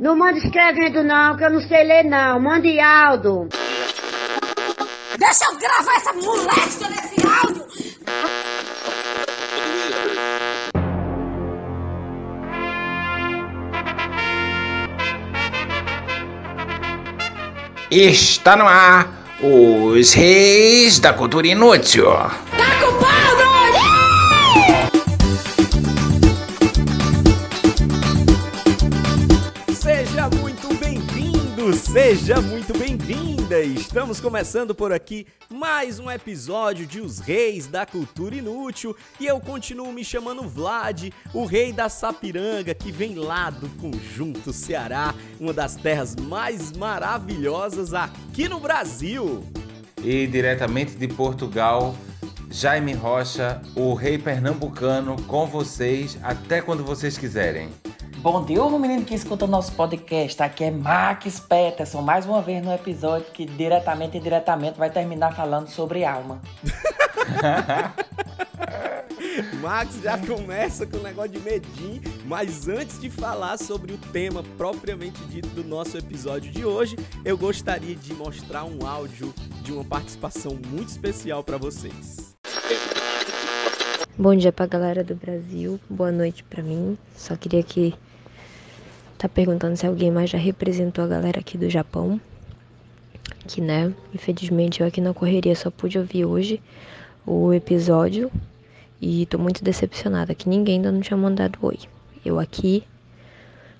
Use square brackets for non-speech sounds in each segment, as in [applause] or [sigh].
Não manda escrevendo não, que eu não sei ler não. Mande áudio. Deixa eu gravar essa moléstia nesse áudio! Está no ar os Reis da Cultura Inútil. Seja muito bem-vinda. Estamos começando por aqui mais um episódio de Os Reis da Cultura Inútil e eu continuo me chamando Vlad, o rei da Sapiranga que vem lá do Conjunto Ceará, uma das terras mais maravilhosas aqui no Brasil. E diretamente de Portugal, Jaime Rocha, o rei pernambucano, com vocês até quando vocês quiserem. Bom dia, ô menino que escuta o nosso podcast. Aqui é Max Peterson, mais uma vez no episódio que diretamente e indiretamente vai terminar falando sobre alma. [laughs] Max já começa com o negócio de medinho, mas antes de falar sobre o tema propriamente dito do nosso episódio de hoje, eu gostaria de mostrar um áudio de uma participação muito especial para vocês. Bom dia pra galera do Brasil, boa noite pra mim. Só queria que tá perguntando se alguém mais já representou a galera aqui do Japão. Que né, infelizmente eu aqui na correria só pude ouvir hoje o episódio e tô muito decepcionada que ninguém ainda não tinha mandado oi. Eu aqui,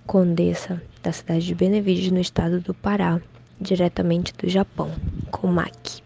condessa da cidade de Benevides, no estado do Pará, diretamente do Japão, com Maki.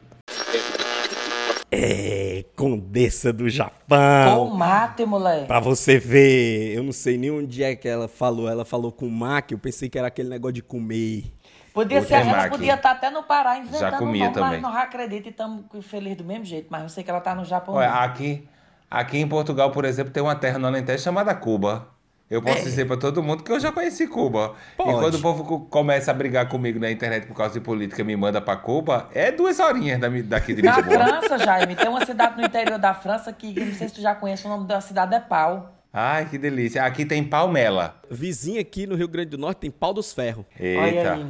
É, Condessa do Japão. Com mate, moleque. Pra você ver, eu não sei nem onde é que ela falou. Ela falou com Mac, eu pensei que era aquele negócio de comer. Podia ser, ela Temaki. podia estar até no Pará inventando Já comia nome, também. mas não acredito e estamos felizes do mesmo jeito. Mas eu sei que ela tá no Japão. Olha, aqui, aqui em Portugal, por exemplo, tem uma terra no Alentejo chamada Cuba. Eu posso dizer pra todo mundo que eu já conheci Cuba. Pode. E quando o povo co- começa a brigar comigo na internet por causa de política e me manda pra Cuba, é duas horinhas daqui de Na Lisboa. França, Jaime, tem uma cidade no interior da França que não sei se tu já conhece, o nome da cidade é Pau. Ai, que delícia. Aqui tem Palmela. Vizinha aqui no Rio Grande do Norte tem Pau dos Ferros. Olha Eita. aí.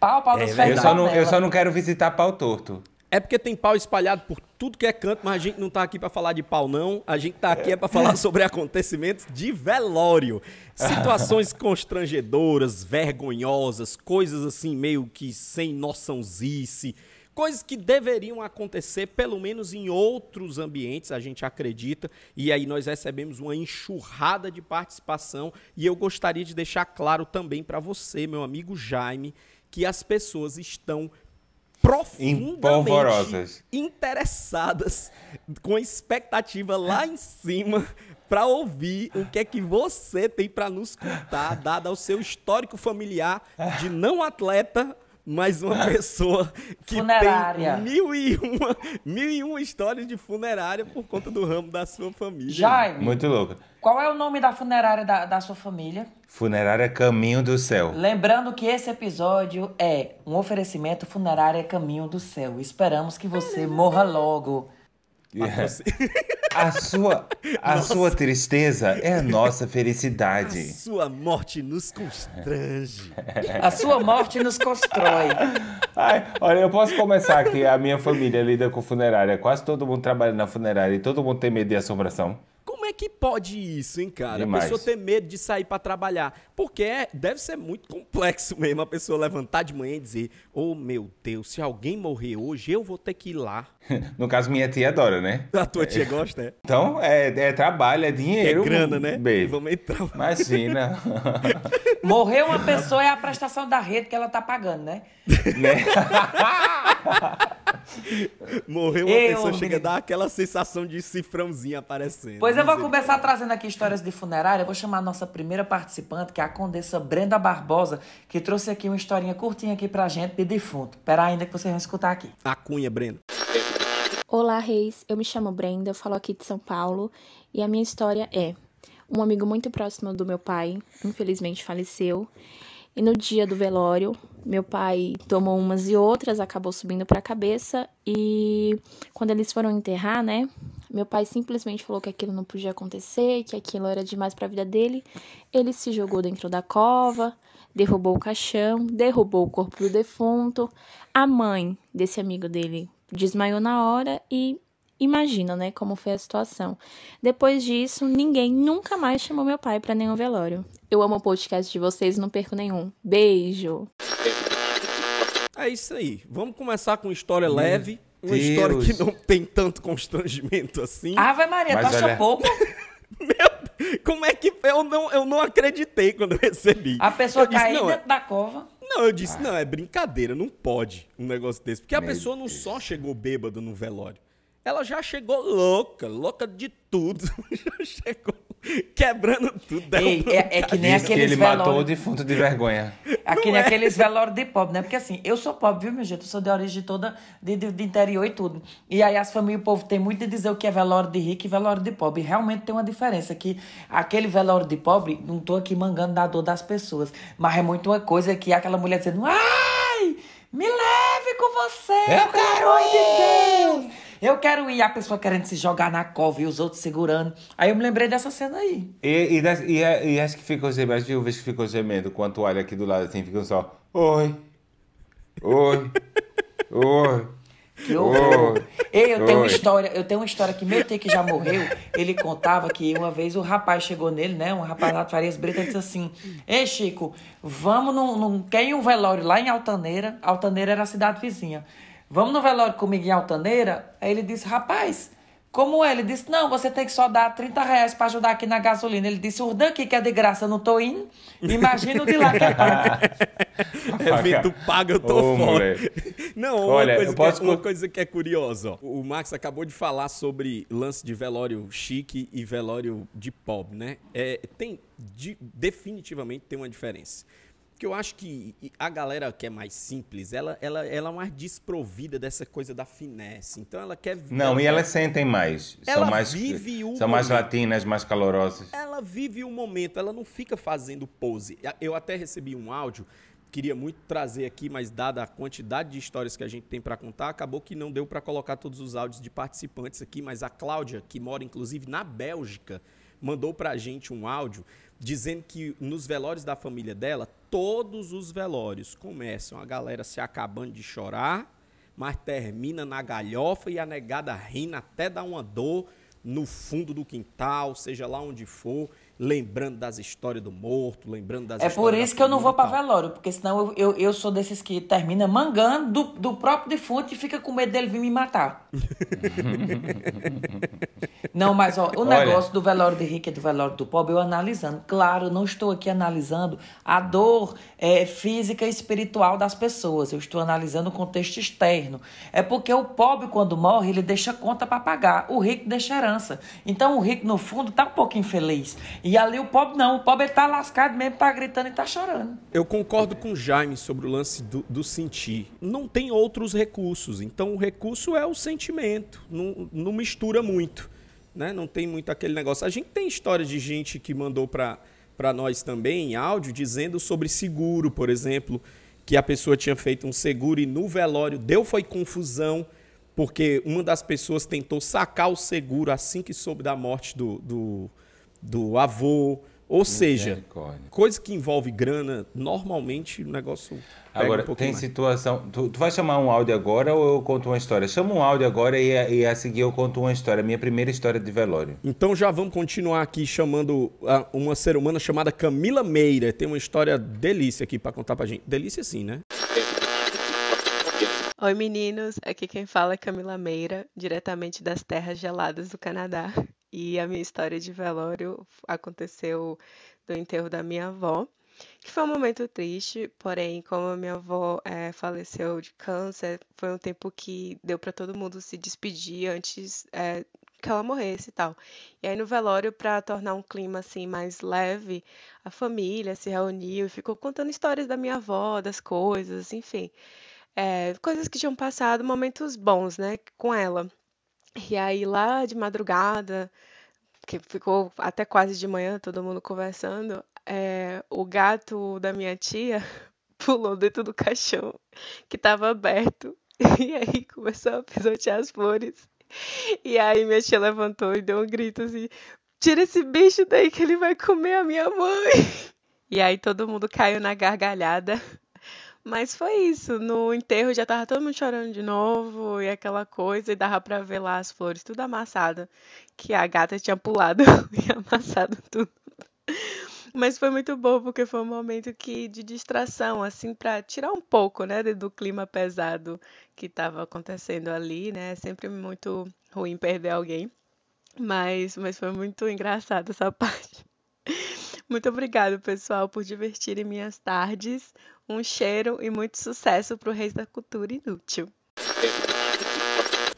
Pau, pau dos É ferros. Eu só, não, eu só não quero visitar pau torto. É porque tem pau espalhado por tudo que é canto, mas a gente não tá aqui pra falar de pau, não. A gente tá aqui é pra falar [laughs] sobre acontecimentos de velório. Situações [laughs] constrangedoras, vergonhosas, coisas assim meio que sem noçãozice. Coisas que deveriam acontecer, pelo menos em outros ambientes, a gente acredita. E aí nós recebemos uma enxurrada de participação. E eu gostaria de deixar claro também para você, meu amigo Jaime, que as pessoas estão profundamente interessadas, com expectativa lá em cima [laughs] para ouvir o que é que você tem para nos contar, dado ao seu histórico familiar de não atleta, mas uma [laughs] pessoa que Funerária. tem mil e, uma, mil e uma histórias de funerária por conta do ramo da sua família. Jaime, Muito louco. qual é o nome da funerária da, da sua família? Funerária Caminho do Céu. Lembrando que esse episódio é um oferecimento funerária Caminho do Céu. Esperamos que você morra logo. A sua, a sua tristeza é a nossa felicidade. Sua morte nos constrange. A sua morte nos constrói. Ai, olha, eu posso começar aqui. A minha família lida com funerária. Quase todo mundo trabalha na funerária e todo mundo tem medo de assombração. Como é que pode isso, hein, cara? Demais. A pessoa ter medo de sair pra trabalhar. Porque é- deve ser muito complexo [laughs] mesmo a pessoa levantar de manhã e dizer: Oh, meu Deus, se alguém morrer hoje, eu vou ter que ir lá. [laughs] No caso, minha tia adora, né? A tua tia gosta, é? Então, é, é trabalho, é É dinheiro. grana, né? Beijo. Vamos entrar. Imagina. [laughs] Morreu uma pessoa é a prestação da rede que ela tá pagando, né? Né? Morreu uma Eu, pessoa, chega a dar aquela sensação de cifrãozinho aparecendo. Pois eu vou começar trazendo aqui histórias de funerária. Eu vou chamar a nossa primeira participante, que é a Condessa Brenda Barbosa, que trouxe aqui uma historinha curtinha aqui pra gente de defunto. Pera ainda que vocês vão escutar aqui. A cunha, Breno. Olá, Reis. Eu me chamo Brenda, eu falo aqui de São Paulo e a minha história é: um amigo muito próximo do meu pai, infelizmente faleceu, e no dia do velório, meu pai tomou umas e outras, acabou subindo para a cabeça e quando eles foram enterrar, né, Meu pai simplesmente falou que aquilo não podia acontecer, que aquilo era demais para a vida dele. Ele se jogou dentro da cova, derrubou o caixão, derrubou o corpo do defunto. A mãe desse amigo dele desmaiou na hora e imagina, né, como foi a situação. Depois disso, ninguém nunca mais chamou meu pai para nenhum velório. Eu amo o podcast de vocês, não perco nenhum. Beijo. É isso aí. Vamos começar com história Meu leve. Uma Deus. história que não tem tanto constrangimento assim. Ave Maria, Mas tu acha olha... pouco? [laughs] Meu, como é que eu não, eu não acreditei quando eu recebi. A pessoa caiu dentro é... da cova. Não, eu disse, ah. não, é brincadeira, não pode um negócio desse. Porque a Meu pessoa não Deus. só chegou bêbada no velório. Ela já chegou louca, louca de tudo. [laughs] já chegou quebrando tudo. Ei, é, é, que nem Diz aqueles que ele velório... matou o defunto de vergonha. É que nem é. aqueles velórios de pobre, né? Porque assim, eu sou pobre, viu, meu jeito? Eu sou de origem toda de, de, de, interior e tudo. E aí as famílias, o povo tem muito de dizer o que é velório de rico e velório de pobre. E realmente tem uma diferença, que aquele velório de pobre, não tô aqui mangando da dor das pessoas, mas é muito uma coisa que aquela mulher dizendo, ai, me leve com você, eu quero ir. De Deus. Eu quero ir, a pessoa querendo se jogar na cova e os outros segurando. Aí eu me lembrei dessa cena aí. E, e, das, e, e acho que ficou gemendo, as viúvas que ficam gemendo com a toalha aqui do lado assim, ficam só. Oi. Oi. Oi. Que horror. Ei, eu tenho uma história, eu tenho uma história que meu tio que já morreu, ele contava que uma vez o rapaz chegou nele, né? Um rapaz lá de Farias Brita disse assim: Ei, Chico, vamos num, num. Quer um velório lá em Altaneira? Altaneira era a cidade vizinha. Vamos no velório comigo em Altaneira? Aí ele disse, rapaz, como é? Ele disse, não, você tem que só dar 30 reais para ajudar aqui na gasolina. Ele disse, o daqui que é de graça, eu não tô indo. Imagina o de lá que é pago. [laughs] Evento pago, eu tô Ô, fora. Não, Olha, uma, coisa posso... é, uma coisa que é curiosa. Ó. O Max acabou de falar sobre lance de velório chique e velório de pobre, né? É, tem, de, definitivamente tem uma diferença. Porque eu acho que a galera que é mais simples, ela, ela, ela é mais desprovida dessa coisa da finesse. Então ela quer. Não, ela e elas sentem mais. Ela são mais, vive o São mais latinas, mais calorosas. Ela vive o momento, ela não fica fazendo pose. Eu até recebi um áudio, queria muito trazer aqui, mas dada a quantidade de histórias que a gente tem para contar, acabou que não deu para colocar todos os áudios de participantes aqui. Mas a Cláudia, que mora inclusive na Bélgica, mandou para a gente um áudio dizendo que nos velórios da família dela, todos os velórios começam a galera se acabando de chorar, mas termina na galhofa e a negada rindo até dar uma dor no fundo do quintal, seja lá onde for lembrando das histórias do morto, lembrando das É por isso que eu não vou para velório, porque senão eu, eu, eu, sou desses que termina mangando do, do próprio defunto e fica com medo dele vir me matar. [laughs] não, mas ó, o Olha. negócio do velório de rico e do velório do pobre, eu analisando. Claro, não estou aqui analisando a dor é, física e espiritual das pessoas. Eu estou analisando o contexto externo. É porque o pobre, quando morre, ele deixa conta para pagar. O rico deixa herança. Então o rico, no fundo, tá um pouco infeliz. E ali o pobre não, o pobre ele tá lascado mesmo, tá gritando e tá chorando. Eu concordo com o Jaime sobre o lance do, do sentir. Não tem outros recursos, então o recurso é o sentimento, não, não mistura muito, né? Não tem muito aquele negócio. A gente tem história de gente que mandou para para nós também em áudio dizendo sobre seguro, por exemplo, que a pessoa tinha feito um seguro e no velório deu foi confusão porque uma das pessoas tentou sacar o seguro assim que soube da morte do, do do avô. Ou seja, coisa que envolve grana, normalmente o negócio. Agora, um tem mais. situação. Tu, tu vai chamar um áudio agora ou eu conto uma história? Chama um áudio agora e, a, e a seguir eu conto uma história. Minha primeira história de velório. Então já vamos continuar aqui chamando uma ser humana chamada Camila Meira. Tem uma história delícia aqui para contar pra gente. Delícia sim, né? Oi meninos, aqui quem fala é Camila Meira, diretamente das terras geladas do Canadá. E a minha história de velório aconteceu do enterro da minha avó, que foi um momento triste, porém, como a minha avó é, faleceu de câncer, foi um tempo que deu para todo mundo se despedir antes é, que ela morresse e tal. E aí no velório, para tornar um clima assim mais leve, a família se reuniu e ficou contando histórias da minha avó, das coisas, enfim. É, coisas que tinham passado, momentos bons, né, com ela. E aí lá de madrugada, que ficou até quase de manhã, todo mundo conversando, é, o gato da minha tia [laughs] pulou dentro do caixão que estava aberto. [laughs] E aí começou a pisotear as flores. E aí minha tia levantou e deu um grito assim: tira esse bicho daí que ele vai comer a minha mãe. [laughs] E aí todo mundo caiu na gargalhada. Mas foi isso. No enterro já tava todo mundo chorando de novo e aquela coisa, e dava pra ver lá as flores tudo amassada, que a gata tinha pulado [laughs] e amassado tudo. Mas foi muito bom porque foi um momento que de distração, assim, para tirar um pouco, né, do clima pesado que estava acontecendo ali, né? É sempre muito ruim perder alguém. Mas, mas foi muito engraçado essa [laughs] parte. Muito obrigado, pessoal, por divertirem minhas tardes. Um cheiro e muito sucesso pro Reis da Cultura Inútil.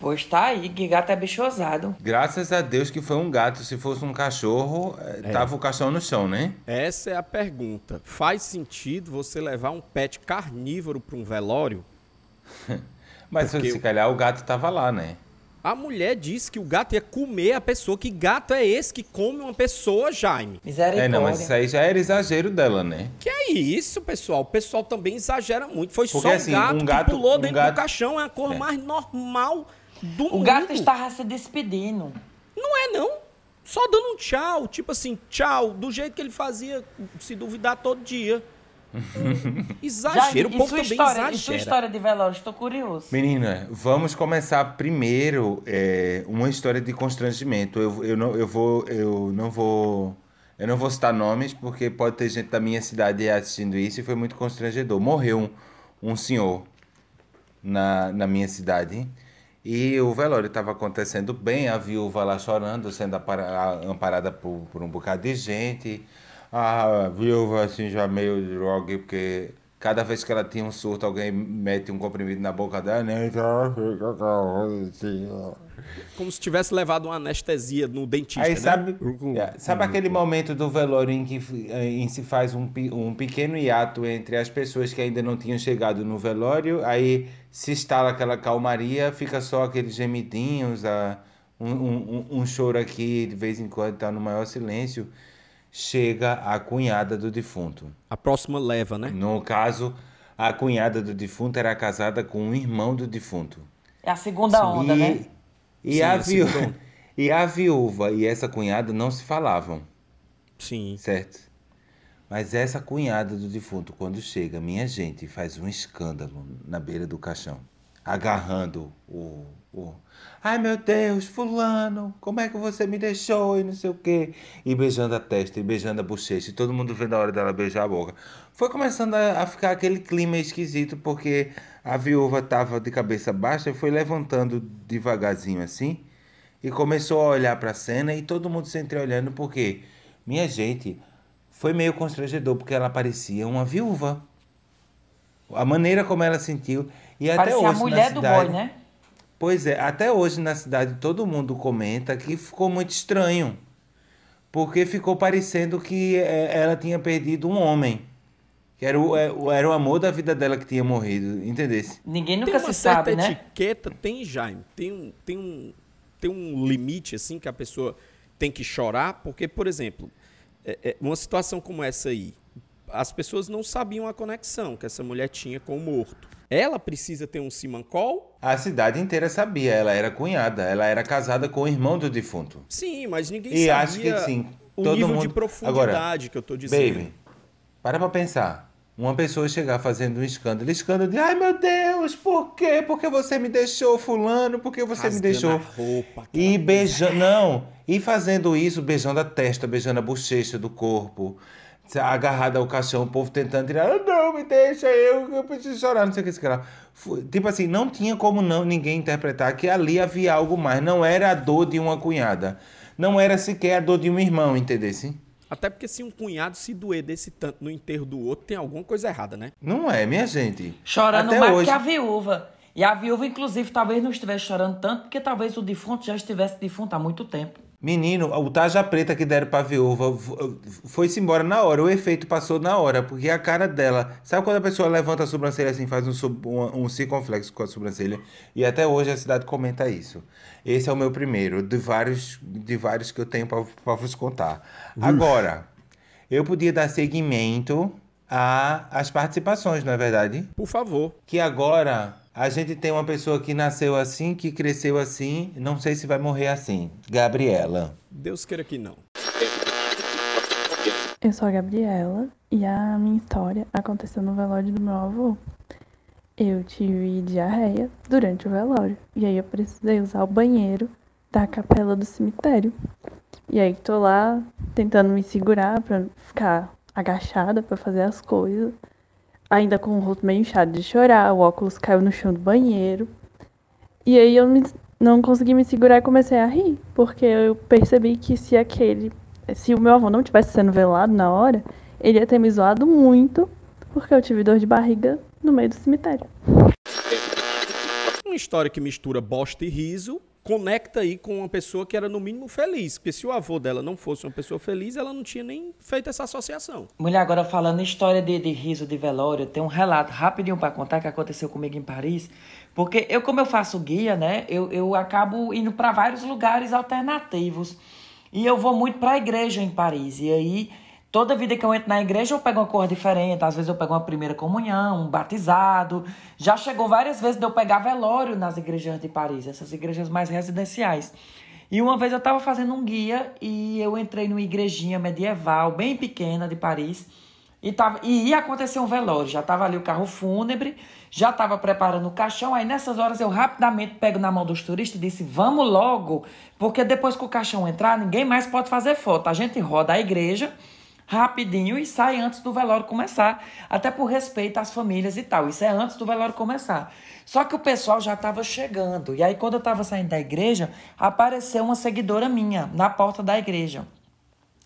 Pois tá aí, que gato é bichosado. Graças a Deus que foi um gato. Se fosse um cachorro, é. tava o cachorro no chão, né? Essa é a pergunta. Faz sentido você levar um pet carnívoro para um velório? [laughs] Mas Porque se calhar o gato tava lá, né? A mulher disse que o gato ia comer a pessoa. Que gato é esse que come uma pessoa, Jaime? Misericórdia. É, não, mas isso aí já era exagero dela, né? Que é isso, pessoal? O pessoal também exagera muito. Foi Porque, só assim, gato um gato que pulou um dentro gato... do caixão. É a cor é. mais normal do o mundo. gato estava se despedindo. Não é, não. Só dando um tchau. Tipo assim, tchau. Do jeito que ele fazia, se duvidar, todo dia. [laughs] Exagero, o povo também história, exagera. E sua história de velório? Estou curioso. Menina, vamos começar primeiro é, uma história de constrangimento. Eu, eu, não, eu, vou, eu não vou... Eu não vou citar nomes, porque pode ter gente da minha cidade assistindo isso e foi muito constrangedor. Morreu um, um senhor na, na minha cidade e o velório estava acontecendo bem, a viúva lá chorando, sendo amparada por, por um bocado de gente. A viúva assim já meio drogue, porque cada vez que ela tinha um surto, alguém mete um comprimido na boca dela, né? Então fica assim, Como se tivesse levado uma anestesia no dentista. Aí né? sabe, é, sabe aquele momento do velório em que em se faz um, um pequeno hiato entre as pessoas que ainda não tinham chegado no velório, aí se instala aquela calmaria, fica só aqueles gemidinhos, a, um, um, um choro aqui, de vez em quando está no maior silêncio chega a cunhada do defunto. A próxima leva, né? No caso, a cunhada do defunto era casada com um irmão do defunto. É a segunda Sim. onda, e, né? E, Sim, a viúva, [laughs] e a viúva e essa cunhada não se falavam. Sim. Certo? Mas essa cunhada do defunto, quando chega, minha gente, faz um escândalo na beira do caixão, agarrando o, o Ai meu Deus, fulano, como é que você me deixou e não sei o quê. E beijando a testa, e beijando a bochecha, e todo mundo vendo a hora dela beijar a boca. Foi começando a, a ficar aquele clima esquisito, porque a viúva estava de cabeça baixa e foi levantando devagarzinho assim, e começou a olhar para a cena, e todo mundo se entreolhando, porque, minha gente, foi meio constrangedor, porque ela parecia uma viúva. A maneira como ela sentiu. E até Parecia hoje, a mulher do boy, né? Pois é, até hoje na cidade todo mundo comenta que ficou muito estranho. Porque ficou parecendo que é, ela tinha perdido um homem. Que era o, é, era o amor da vida dela que tinha morrido, entendesse? Ninguém nunca tem se uma sabe, certa né? etiqueta, tem, Jaime. Tem um, tem, um, tem um limite, assim, que a pessoa tem que chorar. Porque, por exemplo, é, uma situação como essa aí, as pessoas não sabiam a conexão que essa mulher tinha com o morto. Ela precisa ter um simancol? A cidade inteira sabia, ela era cunhada, ela era casada com o irmão do defunto. Sim, mas ninguém e sabia acho que, sim, o todo nível mundo... de profundidade Agora, que eu tô dizendo. Baby, para pra pensar. Uma pessoa chegar fazendo um escândalo, escândalo de ai meu Deus, por quê? Porque você me deixou, fulano, porque você Rasgando me deixou. a roupa, e beijando. Não, e fazendo isso, beijando a testa, beijando a bochecha do corpo agarrada ao caixão, o povo tentando tirar, ah, não, me deixa, eu, eu preciso chorar, não sei o que, sei lá. Tipo assim, não tinha como não ninguém interpretar que ali havia algo mais. Não era a dor de uma cunhada. Não era sequer a dor de um irmão, entendesse? Até porque se um cunhado se doer desse tanto no enterro do outro, tem alguma coisa errada, né? Não é, minha gente. Chorando Até mais hoje... que a viúva. E a viúva, inclusive, talvez não estivesse chorando tanto, porque talvez o defunto já estivesse defunto há muito tempo. Menino, o taja preta que deram pra viúva foi-se embora na hora. O efeito passou na hora, porque a cara dela. Sabe quando a pessoa levanta a sobrancelha assim, faz um, um, um circunflexo com a sobrancelha? E até hoje a cidade comenta isso. Esse é o meu primeiro, de vários, de vários que eu tenho para vos contar. Agora, eu podia dar seguimento às participações, não é verdade? Por favor. Que agora A gente tem uma pessoa que nasceu assim, que cresceu assim, não sei se vai morrer assim. Gabriela. Deus queira que não. Eu sou a Gabriela e a minha história aconteceu no velório do meu avô. Eu tive diarreia durante o velório e aí eu precisei usar o banheiro da capela do cemitério. E aí tô lá tentando me segurar para ficar agachada para fazer as coisas, ainda com o rosto meio inchado de chorar, o óculos caiu no chão do banheiro. E aí eu me, não consegui me segurar e comecei a rir, porque eu percebi que se aquele, se o meu avô não tivesse sendo velado na hora, ele ia ter me zoado muito, porque eu tive dor de barriga no meio do cemitério. Uma história que mistura bosta e riso conecta aí com uma pessoa que era no mínimo feliz. Porque se o avô dela não fosse uma pessoa feliz, ela não tinha nem feito essa associação. Mulher, agora falando história de, de riso de velório, tem um relato rapidinho para contar que aconteceu comigo em Paris. Porque eu, como eu faço guia, né, eu, eu acabo indo para vários lugares alternativos. E eu vou muito para a igreja em Paris. E aí Toda vida que eu entro na igreja, eu pego uma cor diferente. Às vezes eu pego uma primeira comunhão, um batizado. Já chegou várias vezes de eu pegar velório nas igrejas de Paris, essas igrejas mais residenciais. E uma vez eu estava fazendo um guia e eu entrei numa igrejinha medieval, bem pequena de Paris. E, tava, e ia acontecer um velório. Já estava ali o carro fúnebre, já estava preparando o caixão. Aí nessas horas eu rapidamente pego na mão dos turistas e disse: Vamos logo, porque depois que o caixão entrar, ninguém mais pode fazer foto. A gente roda a igreja rapidinho e sai antes do velório começar, até por respeito às famílias e tal. Isso é antes do velório começar. Só que o pessoal já estava chegando. E aí, quando eu estava saindo da igreja, apareceu uma seguidora minha na porta da igreja.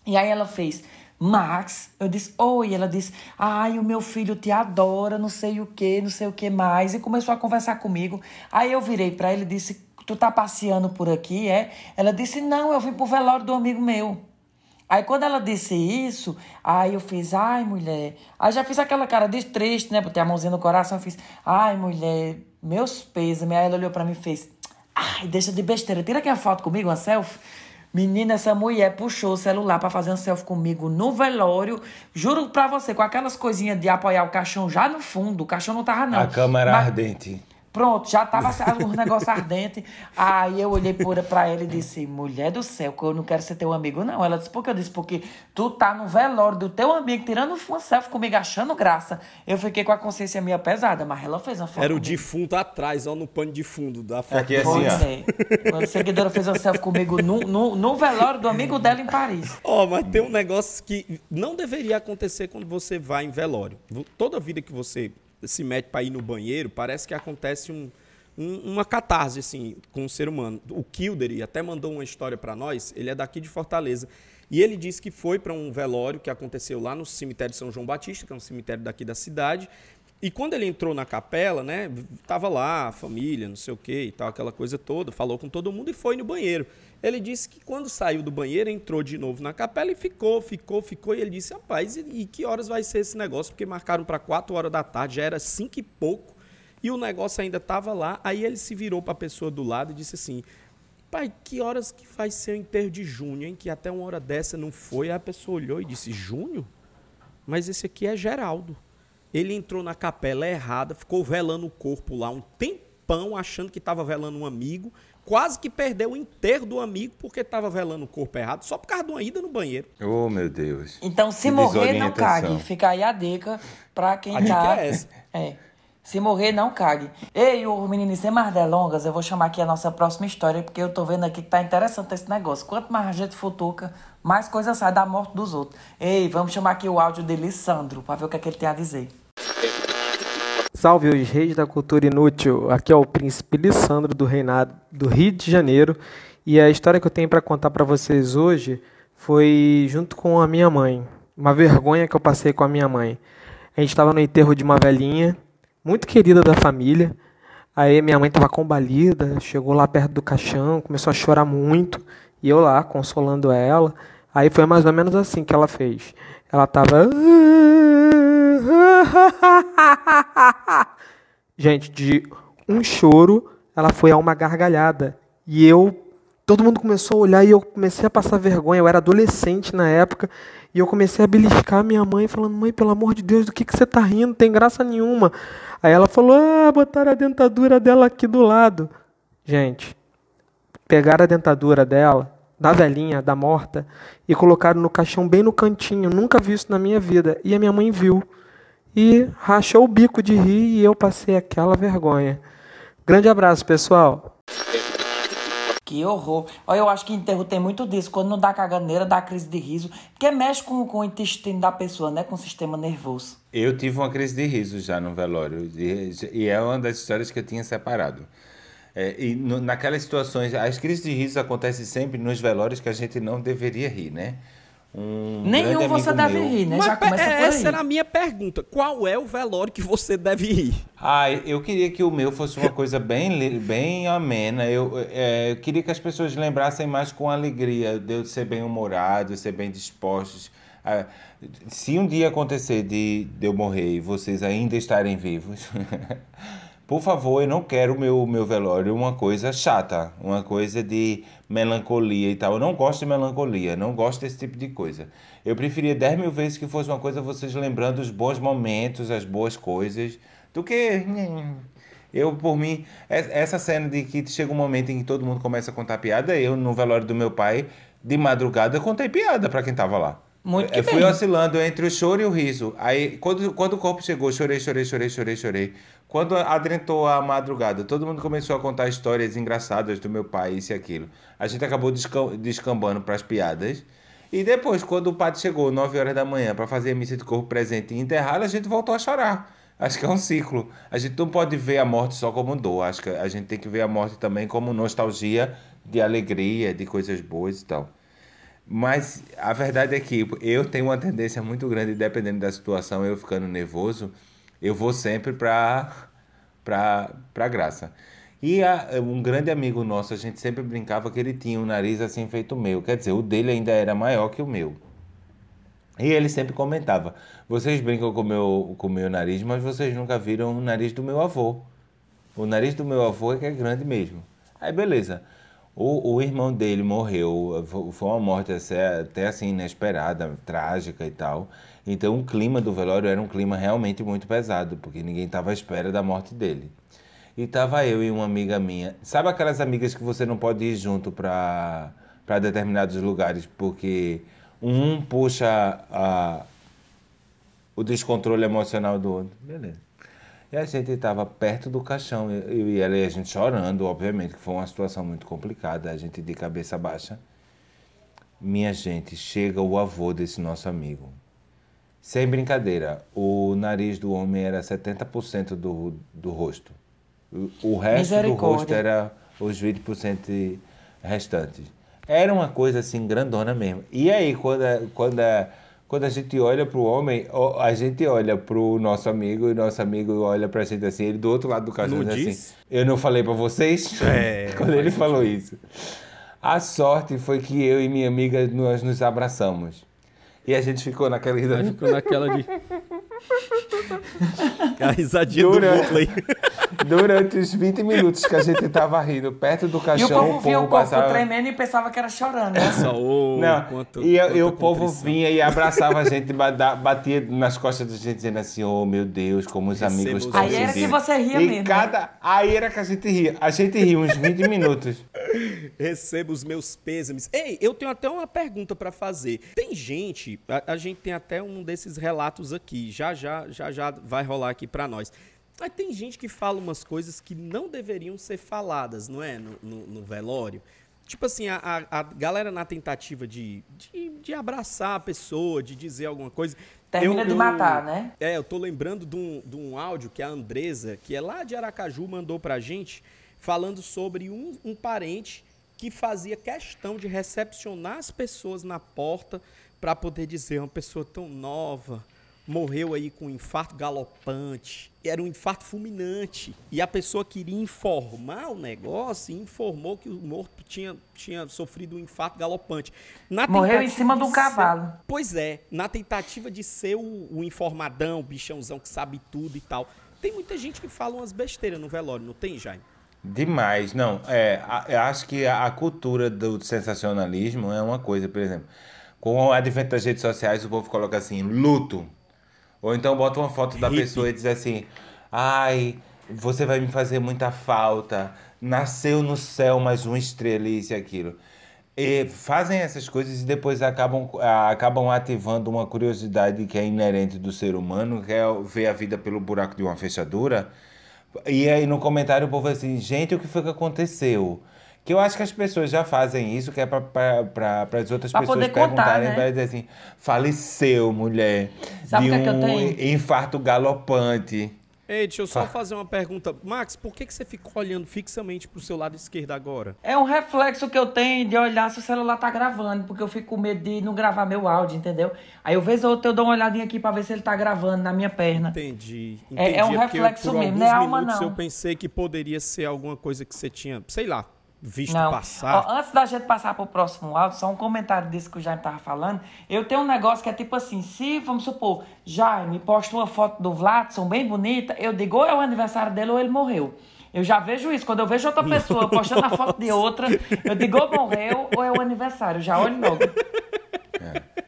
E aí ela fez. Max, eu disse, oi. Ela disse, ai, o meu filho te adora, não sei o que, não sei o que mais. E começou a conversar comigo. Aí eu virei para ele e disse, tu tá passeando por aqui, é? Ela disse, não, eu vim pro velório do amigo meu. Aí quando ela disse isso, aí eu fiz, ai mulher. Aí já fiz aquela cara de triste, né? Botei a mãozinha no coração, eu fiz, ai mulher, meus pesos. Aí ela olhou para mim e fez, ai, deixa de besteira, tira aqui a foto comigo, uma selfie. Menina, essa mulher puxou o celular para fazer um selfie comigo no velório. Juro pra você, com aquelas coisinhas de apoiar o caixão já no fundo. O caixão não tava, não. A câmera Mas... ardente. Pronto, já tava um negócio ardente. Aí eu olhei para ela e disse: Mulher do céu, que eu não quero ser teu amigo, não. Ela disse: Por que? Eu disse: Porque tu tá no velório do teu amigo, tirando uma selfie comigo, achando graça. Eu fiquei com a consciência minha pesada, mas ela fez uma foto. Era o comigo. defunto atrás, ó, no pano de fundo da foto. Aqui é Foi, assim, ó. Quando a seguidora fez uma selfie comigo no, no, no velório do amigo dela em Paris. Ó, mas tem um negócio que não deveria acontecer quando você vai em velório. Toda vida que você se mete para ir no banheiro, parece que acontece um, um, uma catarse assim com o ser humano. O Kildare até mandou uma história para nós, ele é daqui de Fortaleza. E ele disse que foi para um velório que aconteceu lá no cemitério de São João Batista, que é um cemitério daqui da cidade. E quando ele entrou na capela, né, tava lá a família, não sei o quê e tal, aquela coisa toda, falou com todo mundo e foi no banheiro. Ele disse que quando saiu do banheiro, entrou de novo na capela e ficou, ficou, ficou. E ele disse, rapaz, e, e que horas vai ser esse negócio? Porque marcaram para 4 horas da tarde, já era 5 e pouco, e o negócio ainda estava lá. Aí ele se virou para a pessoa do lado e disse assim, pai, que horas que ser o enterro de junho, hein? Que até uma hora dessa não foi. Aí a pessoa olhou e disse, junho? Mas esse aqui é Geraldo. Ele entrou na capela errada, ficou velando o corpo lá um tempão, achando que estava velando um amigo, quase que perdeu o enterro do amigo porque estava velando o corpo errado, só por causa de uma ida no banheiro. Oh, meu Deus. Então, se Que morrer, não cague. Fica aí a dica pra quem A dica tá. é essa. [laughs] É. Se morrer, não cague. Ei, o menino, sem mais delongas, eu vou chamar aqui a nossa próxima história, porque eu tô vendo aqui que tá interessante esse negócio. Quanto mais a gente futuca, mais coisa sai da morte dos outros. Ei, vamos chamar aqui o áudio de Lissandro, pra ver o que, é que ele tem a dizer. Salve os reis da cultura inútil. Aqui é o príncipe Lissandro do reinado do Rio de Janeiro e a história que eu tenho para contar para vocês hoje foi junto com a minha mãe. Uma vergonha que eu passei com a minha mãe. A gente estava no enterro de uma velhinha muito querida da família. Aí minha mãe estava combalida, chegou lá perto do caixão, começou a chorar muito e eu lá consolando ela. Aí foi mais ou menos assim que ela fez. Ela estava [laughs] Gente, de um choro, ela foi a uma gargalhada. E eu todo mundo começou a olhar e eu comecei a passar vergonha. Eu era adolescente na época e eu comecei a beliscar minha mãe, falando: Mãe, pelo amor de Deus, do que, que você tá rindo? Não tem graça nenhuma. Aí ela falou: Ah, botaram a dentadura dela aqui do lado. Gente, pegaram a dentadura dela, da velhinha, da morta, e colocaram no caixão bem no cantinho. Nunca vi isso na minha vida. E a minha mãe viu. E rachou o bico de rir e eu passei aquela vergonha. Grande abraço, pessoal. Que horror. Olha, eu acho que enterro tem muito disso. Quando não dá caganeira, dá crise de riso. Porque mexe com, com o intestino da pessoa, né? Com o sistema nervoso. Eu tive uma crise de riso já no velório. E, e é uma das histórias que eu tinha separado. É, e no, naquelas situações, as crises de riso acontecem sempre nos velórios que a gente não deveria rir, né? Um Nenhum você deve meu- rir, né? Mas Já começa é, por aí. essa era a minha pergunta. Qual é o velório que você deve ir? Ah, eu queria que o meu fosse uma coisa bem, bem amena. Eu, é, eu queria que as pessoas lembrassem mais com alegria de eu ser bem humorado, ser bem dispostos. Ah, se um dia acontecer de, de eu morrer e vocês ainda estarem vivos, [laughs] por favor, eu não quero meu, meu velório uma coisa chata, uma coisa de melancolia e tal. Eu não gosto de melancolia, não gosto desse tipo de coisa. Eu preferia 10 mil vezes que fosse uma coisa vocês lembrando os bons momentos, as boas coisas, do que. [laughs] Eu, por mim, es- essa cena de que chega um momento em que todo mundo começa a contar piada, eu, no velório do meu pai, de madrugada, contei piada para quem tava lá. Muito que Eu fui bem. oscilando entre o choro e o riso. Aí, quando, quando o corpo chegou, chorei, chorei, chorei, chorei, chorei. Quando adrentou a madrugada, todo mundo começou a contar histórias engraçadas do meu pai, isso e aquilo. A gente acabou descam- descambando para as piadas. E depois, quando o padre chegou, 9 horas da manhã, para fazer a missa de corpo presente e enterrá-lo, a gente voltou a chorar. Acho que é um ciclo. A gente não pode ver a morte só como dor. Acho que a gente tem que ver a morte também como nostalgia de alegria, de coisas boas e tal. Mas a verdade é que eu tenho uma tendência muito grande, dependendo da situação, eu ficando nervoso, eu vou sempre pra, pra, pra graça. E a- um grande amigo nosso, a gente sempre brincava que ele tinha um nariz assim feito o meu. Quer dizer, o dele ainda era maior que o meu. E ele sempre comentava: vocês brincam com o meu, com o meu nariz, mas vocês nunca viram o nariz do meu avô. O nariz do meu avô é que é grande mesmo. Aí, beleza. O, o irmão dele morreu, fo- foi uma morte até, até assim inesperada, trágica e tal. Então o clima do velório era um clima realmente muito pesado, porque ninguém estava à espera da morte dele. E tava eu e uma amiga minha. Sabe aquelas amigas que você não pode ir junto para para determinados lugares porque um puxa a, o descontrole emocional do outro? Beleza. E a gente estava perto do caixão, eu e ela e a gente chorando, obviamente, que foi uma situação muito complicada, a gente de cabeça baixa. Minha gente, chega o avô desse nosso amigo. Sem brincadeira, o nariz do homem era 70% do, do rosto. O, resto do rosto era os 20% restantes. Era uma coisa assim grandona mesmo. E aí, quando a, quando a, quando a gente olha pro homem, ó, a gente olha pro nosso amigo e o nosso amigo olha pra gente assim, ele do outro lado do caixão diz assim, eu não falei pra vocês? É, [laughs] quando ele falou isso. A sorte foi que eu e minha amiga nós nos abraçamos. E a gente ficou naquela ficou naquela de. [laughs] [laughs] A risadinha do Durante- Mutley. [laughs] Durante os 20 minutos que a gente tava rindo perto do E o caixão, povo via o corpo passava... tremendo e pensava que era chorando. né? Ô, Não, quanto- e, eu- e o povo vinha e abraçava a [laughs] gente, batia nas costas da gente, dizendo assim: Oh meu Deus, como os amigos os estão Aí era que sentindo." você ria e mesmo, né? Cada... Aí era que a gente ria. A gente ria uns 20 minutos. Recebo os meus pêsames. Ei, eu tenho até uma pergunta pra fazer. Tem gente, a, a gente tem até um desses relatos aqui, já já já já vai rolar aqui pra nós. Mas tem gente que fala umas coisas que não deveriam ser faladas, não é? No, no- no velório. Tipo assim, a, a- a galera na tentativa de, de, de abraçar a pessoa, de dizer alguma coisa. Termina eu- de eu- matar, né? é, eu tô lembrando de um, de um áudio que a Andresa, que é lá de Aracaju, mandou pra gente, falando sobre um, um parente que fazia questão de recepcionar as pessoas na porta para poder dizer, uma pessoa tão nova, morreu aí com um infarto galopante, era um infarto fulminante, e a pessoa queria informar o negócio e informou que o morto tinha, tinha sofrido um infarto galopante. Na Morreu em cima de um ser- cavalo. Pois é, na tentativa de ser o, o informadão, o bichãozão que sabe tudo e tal. Tem muita gente que fala umas besteiras no velório, não tem, Jaime? Demais, não. É, a- eu acho que a, a cultura do sensacionalismo é uma coisa, por exemplo. Com o advento das redes sociais, o povo coloca assim, luto. Ou então bota uma foto da Hippie. pessoa e diz assim, ai, você vai me fazer muita falta. Nasceu no céu mais uma estrela, isso e aquilo. E fazem essas coisas e depois acabam, acabam ativando uma curiosidade que é inerente do ser humano, que é ver a vida pelo buraco de uma fechadura. E aí no comentário o povo assim, gente, o que foi que aconteceu? Que eu acho que as pessoas já fazem isso, que é para as outras Pra pessoas poder contar, perguntarem, né? para dizer assim, faleceu, mulher, Sabe de que é eu um tenho? infarto galopante. Ei, deixa eu só Fa- fazer uma pergunta. Max, por que, que você ficou olhando fixamente pro seu lado esquerdo agora? É um reflexo que eu tenho de olhar se o celular tá gravando, porque eu fico com medo de não gravar meu áudio, entendeu? Aí eu vez ou outra eu dou uma olhadinha aqui pra ver se ele tá gravando na minha perna. Entendi. É- entendi. é um porque reflexo por mesmo, não é alma, minutos não. Eu pensei que poderia ser alguma coisa que você tinha, sei lá, visto Não. passar. Ó, antes da gente passar pro próximo áudio, só um comentário desse que o Jaime tava falando. Eu tenho um negócio que é tipo assim, se, vamos supor, Jaime posta uma foto do Vladson bem bonita, eu digo ou é o aniversário dele ou ele morreu. Eu já vejo isso. Quando eu vejo outra pessoa postando a foto de outra, eu digo ou morreu ou é o aniversário. Eu já olho logo. [laughs]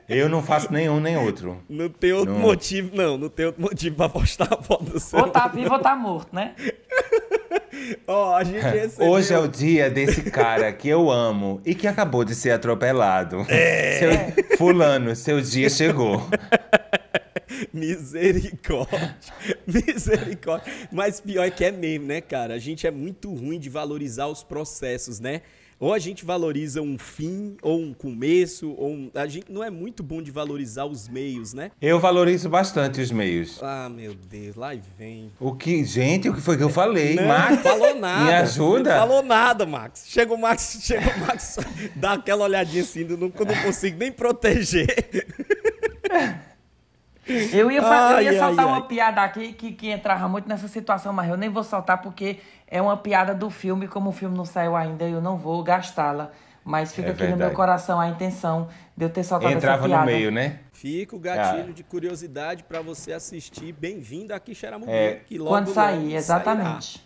Eu não faço nenhum nem outro. Não tem outro Não. motivo, não. Não tem outro motivo pra postar a foto do seu. Ou tá vivo ou tá morto, né? [laughs] Ó, a gente recebeu... Hoje é o dia desse cara que eu amo e que acabou de ser atropelado. É. Seu- fulano, seu dia chegou. [laughs] Misericórdia. Misericórdia. Mas pior é que é mesmo, né, cara? A gente é muito ruim de valorizar os processos, né? Ou a gente valoriza um fim, ou um começo, ou um... A gente não é muito bom de valorizar os meios, né? Eu valorizo bastante os meios. Ah, meu Deus, lá vem. O que, gente, o que foi que eu falei, Não, Max? não falou nada. Me ajuda? Não falou nada, Max. Chega o Max, chega o Max, dá aquela olhadinha assim, eu não, eu não consigo nem proteger. [laughs] Eu ia, fa- eu Ai, ia ai, soltar ai. uma piada aqui que, que entrava muito nessa situação, mas eu nem vou soltar porque é uma piada do filme. Como o filme não saiu ainda, eu não vou gastá-la. Mas fica É aqui no meu verdade. coração a intenção de eu ter soltado Entrava essa piada. no meio, né? Fica o gatilho Ah. de curiosidade pra você assistir. Bem-vindo aqui, Xeramugu, É. que logo Quando sair, logo exatamente. sairá.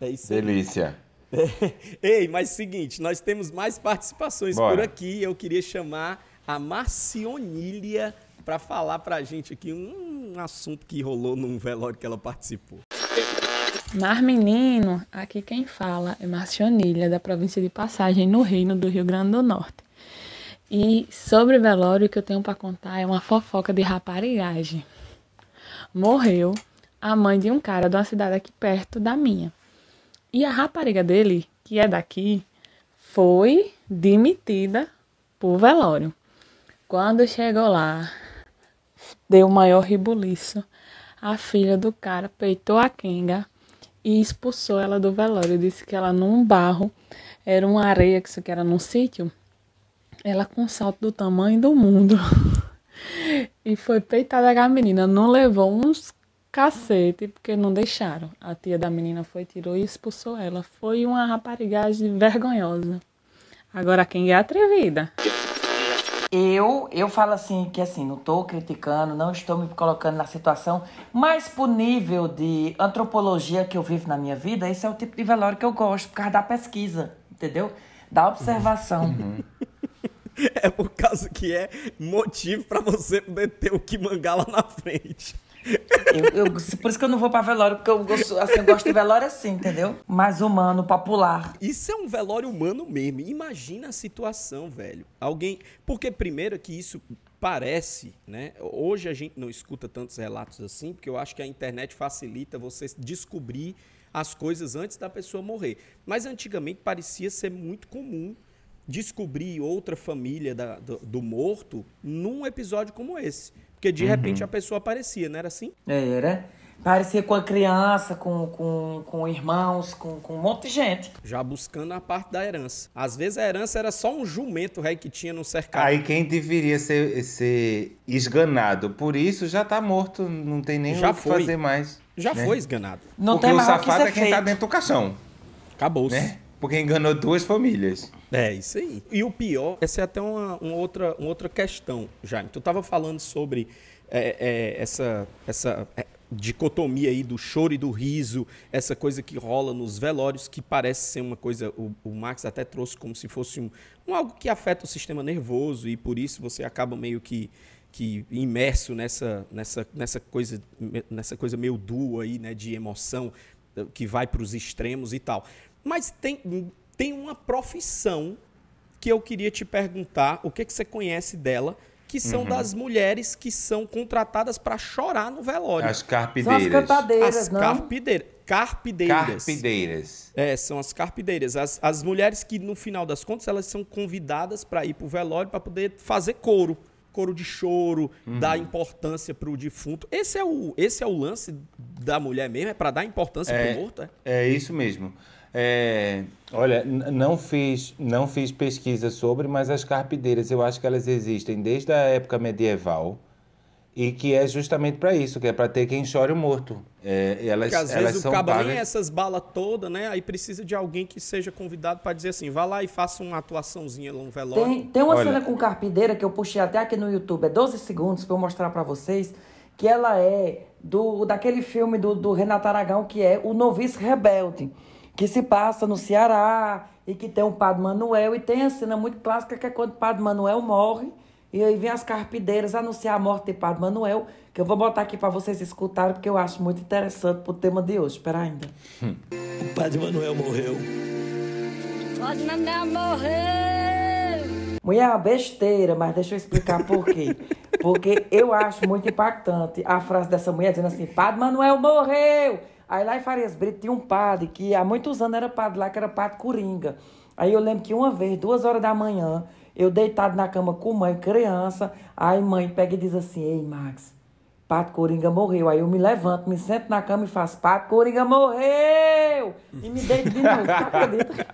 É isso aí. Delícia. [laughs] Ei, mas seguinte, nós temos mais participações Bora. por aqui. Eu queria chamar a Marcionília para falar pra gente aqui um assunto que rolou num velório que ela participou. Mar Menino, aqui quem fala é Marcionilha, da província de Passagem, no Reino do Rio Grande do Norte. E sobre o velório, o que eu tenho para contar é uma fofoca de raparigagem. Morreu a mãe de um cara de uma cidade aqui perto da minha. E a rapariga dele, que é daqui, foi demitida por velório. Quando chegou lá, deu maior ribuliço. A filha do cara peitou a Kenga e expulsou ela do velório. Disse que ela num barro, era uma areia que isso aqui era num sítio. Ela com um salto do tamanho do mundo. [laughs] e foi peitada a menina. Não levou uns cacete, porque não deixaram. A tia da menina foi, tirou e expulsou ela. Foi uma raparigagem vergonhosa. Agora quem é atrevida? Eu, eu falo assim, que assim, não estou criticando, não estou me colocando na situação, mas pro nível de antropologia que eu vivo na minha vida, esse é o tipo de velório que eu gosto, por causa da pesquisa, entendeu? Da observação. [laughs] É por causa que é motivo pra você poder ter o que mangar lá na frente. Eu, eu- por isso que eu não vou pra velório, porque eu gosto, assim, eu gosto de velório assim, entendeu? Mais humano, popular. Isso é um velório humano mesmo. Imagina a situação, velho. Alguém. Porque, primeiro, que isso parece, né? Hoje a gente não escuta tantos relatos assim, porque eu acho que a internet facilita você descobrir as coisas antes da pessoa morrer. Mas antigamente parecia ser muito comum descobrir outra família da- do, do morto num episódio como esse. Porque de repente a pessoa aparecia, não era assim? Era. Parecia com a criança, com, com, com irmãos, com, com um monte de gente. Já buscando a parte da herança. Às vezes a herança era só um jumento rei que tinha no cercado. Aí quem deveria ser, ser esganado por isso já tá morto, não tem nem Já o que foi. fazer mais. Já né? foi esganado. Não Porque tem o mais o que safado ser é quem tá feito. dentro do caixão, Acabou-se. né? Porque enganou duas famílias. É, isso aí. E o pior, essa é até uma, uma outra, uma outra questão, Jaime. Tu tava falando sobre é, é, essa, essa é, dicotomia aí do choro e do riso, essa coisa que rola nos velórios, que parece ser uma coisa, o, o até trouxe como se fosse um, um, algo que afeta o sistema nervoso e por isso você acaba meio que, que imerso nessa, nessa, nessa, coisa, nessa coisa meio dua aí, né, de emoção que vai para os extremos e tal. Mas tem, tem uma profissão que eu queria te perguntar, o que, que você conhece dela, que são uhum. das mulheres que são contratadas para chorar no velório. As carpideiras. São as cantadeiras, as não? Carpideiras. Carpideiras. Carpideiras. É, são as carpideiras. As, as mulheres que, no final das contas, elas são convidadas para ir para o velório para poder fazer coro. Coro de choro, uhum. dar importância para o defunto. Esse é o, esse é o lance da mulher mesmo? É para dar importância é, para o morto? É? é isso mesmo. É, olha, não fiz, não fiz pesquisa sobre, mas as carpideiras eu acho que elas existem desde a época medieval e que é justamente para isso, que é para ter quem chore o morto. É, elas, Porque às elas vezes o cabo pagas... nem essas balas todas, né? Aí precisa de alguém que seja convidado para dizer assim, vá lá e faça uma atuaçãozinha lá no velório. Tem, tem uma Olha... cena com carpideira que eu puxei até aqui no YouTube, é 12 segundos para eu mostrar para vocês, que ela é do daquele filme do, do Renato Aragão que é O Novice Rebelde que se passa no Ceará e que tem o Padre Manuel. E tem a cena muito clássica que é quando o Padre Manuel morre. E aí vem as carpideiras anunciar a morte de Padre Manuel, que eu vou botar aqui para vocês escutarem, porque eu acho muito interessante pro tema de hoje. Espera ainda. Hum. O Padre Manuel morreu. Padre Manuel morreu. Mulher, é uma besteira, mas deixa eu explicar por quê. Porque eu acho muito impactante a frase dessa mulher dizendo assim: Padre Manuel morreu. Aí lá em Farias Brito tinha um padre que há muitos anos era padre lá, que era padre Coringa. Aí eu lembro que uma vez, duas horas da manhã, eu deitado na cama com mãe, criança, aí mãe pega e diz assim, ei Max, Padre Coringa morreu. Aí eu me levanto, me sento na cama e faço, Padre Coringa morreu! E me deito de novo, tá acredita?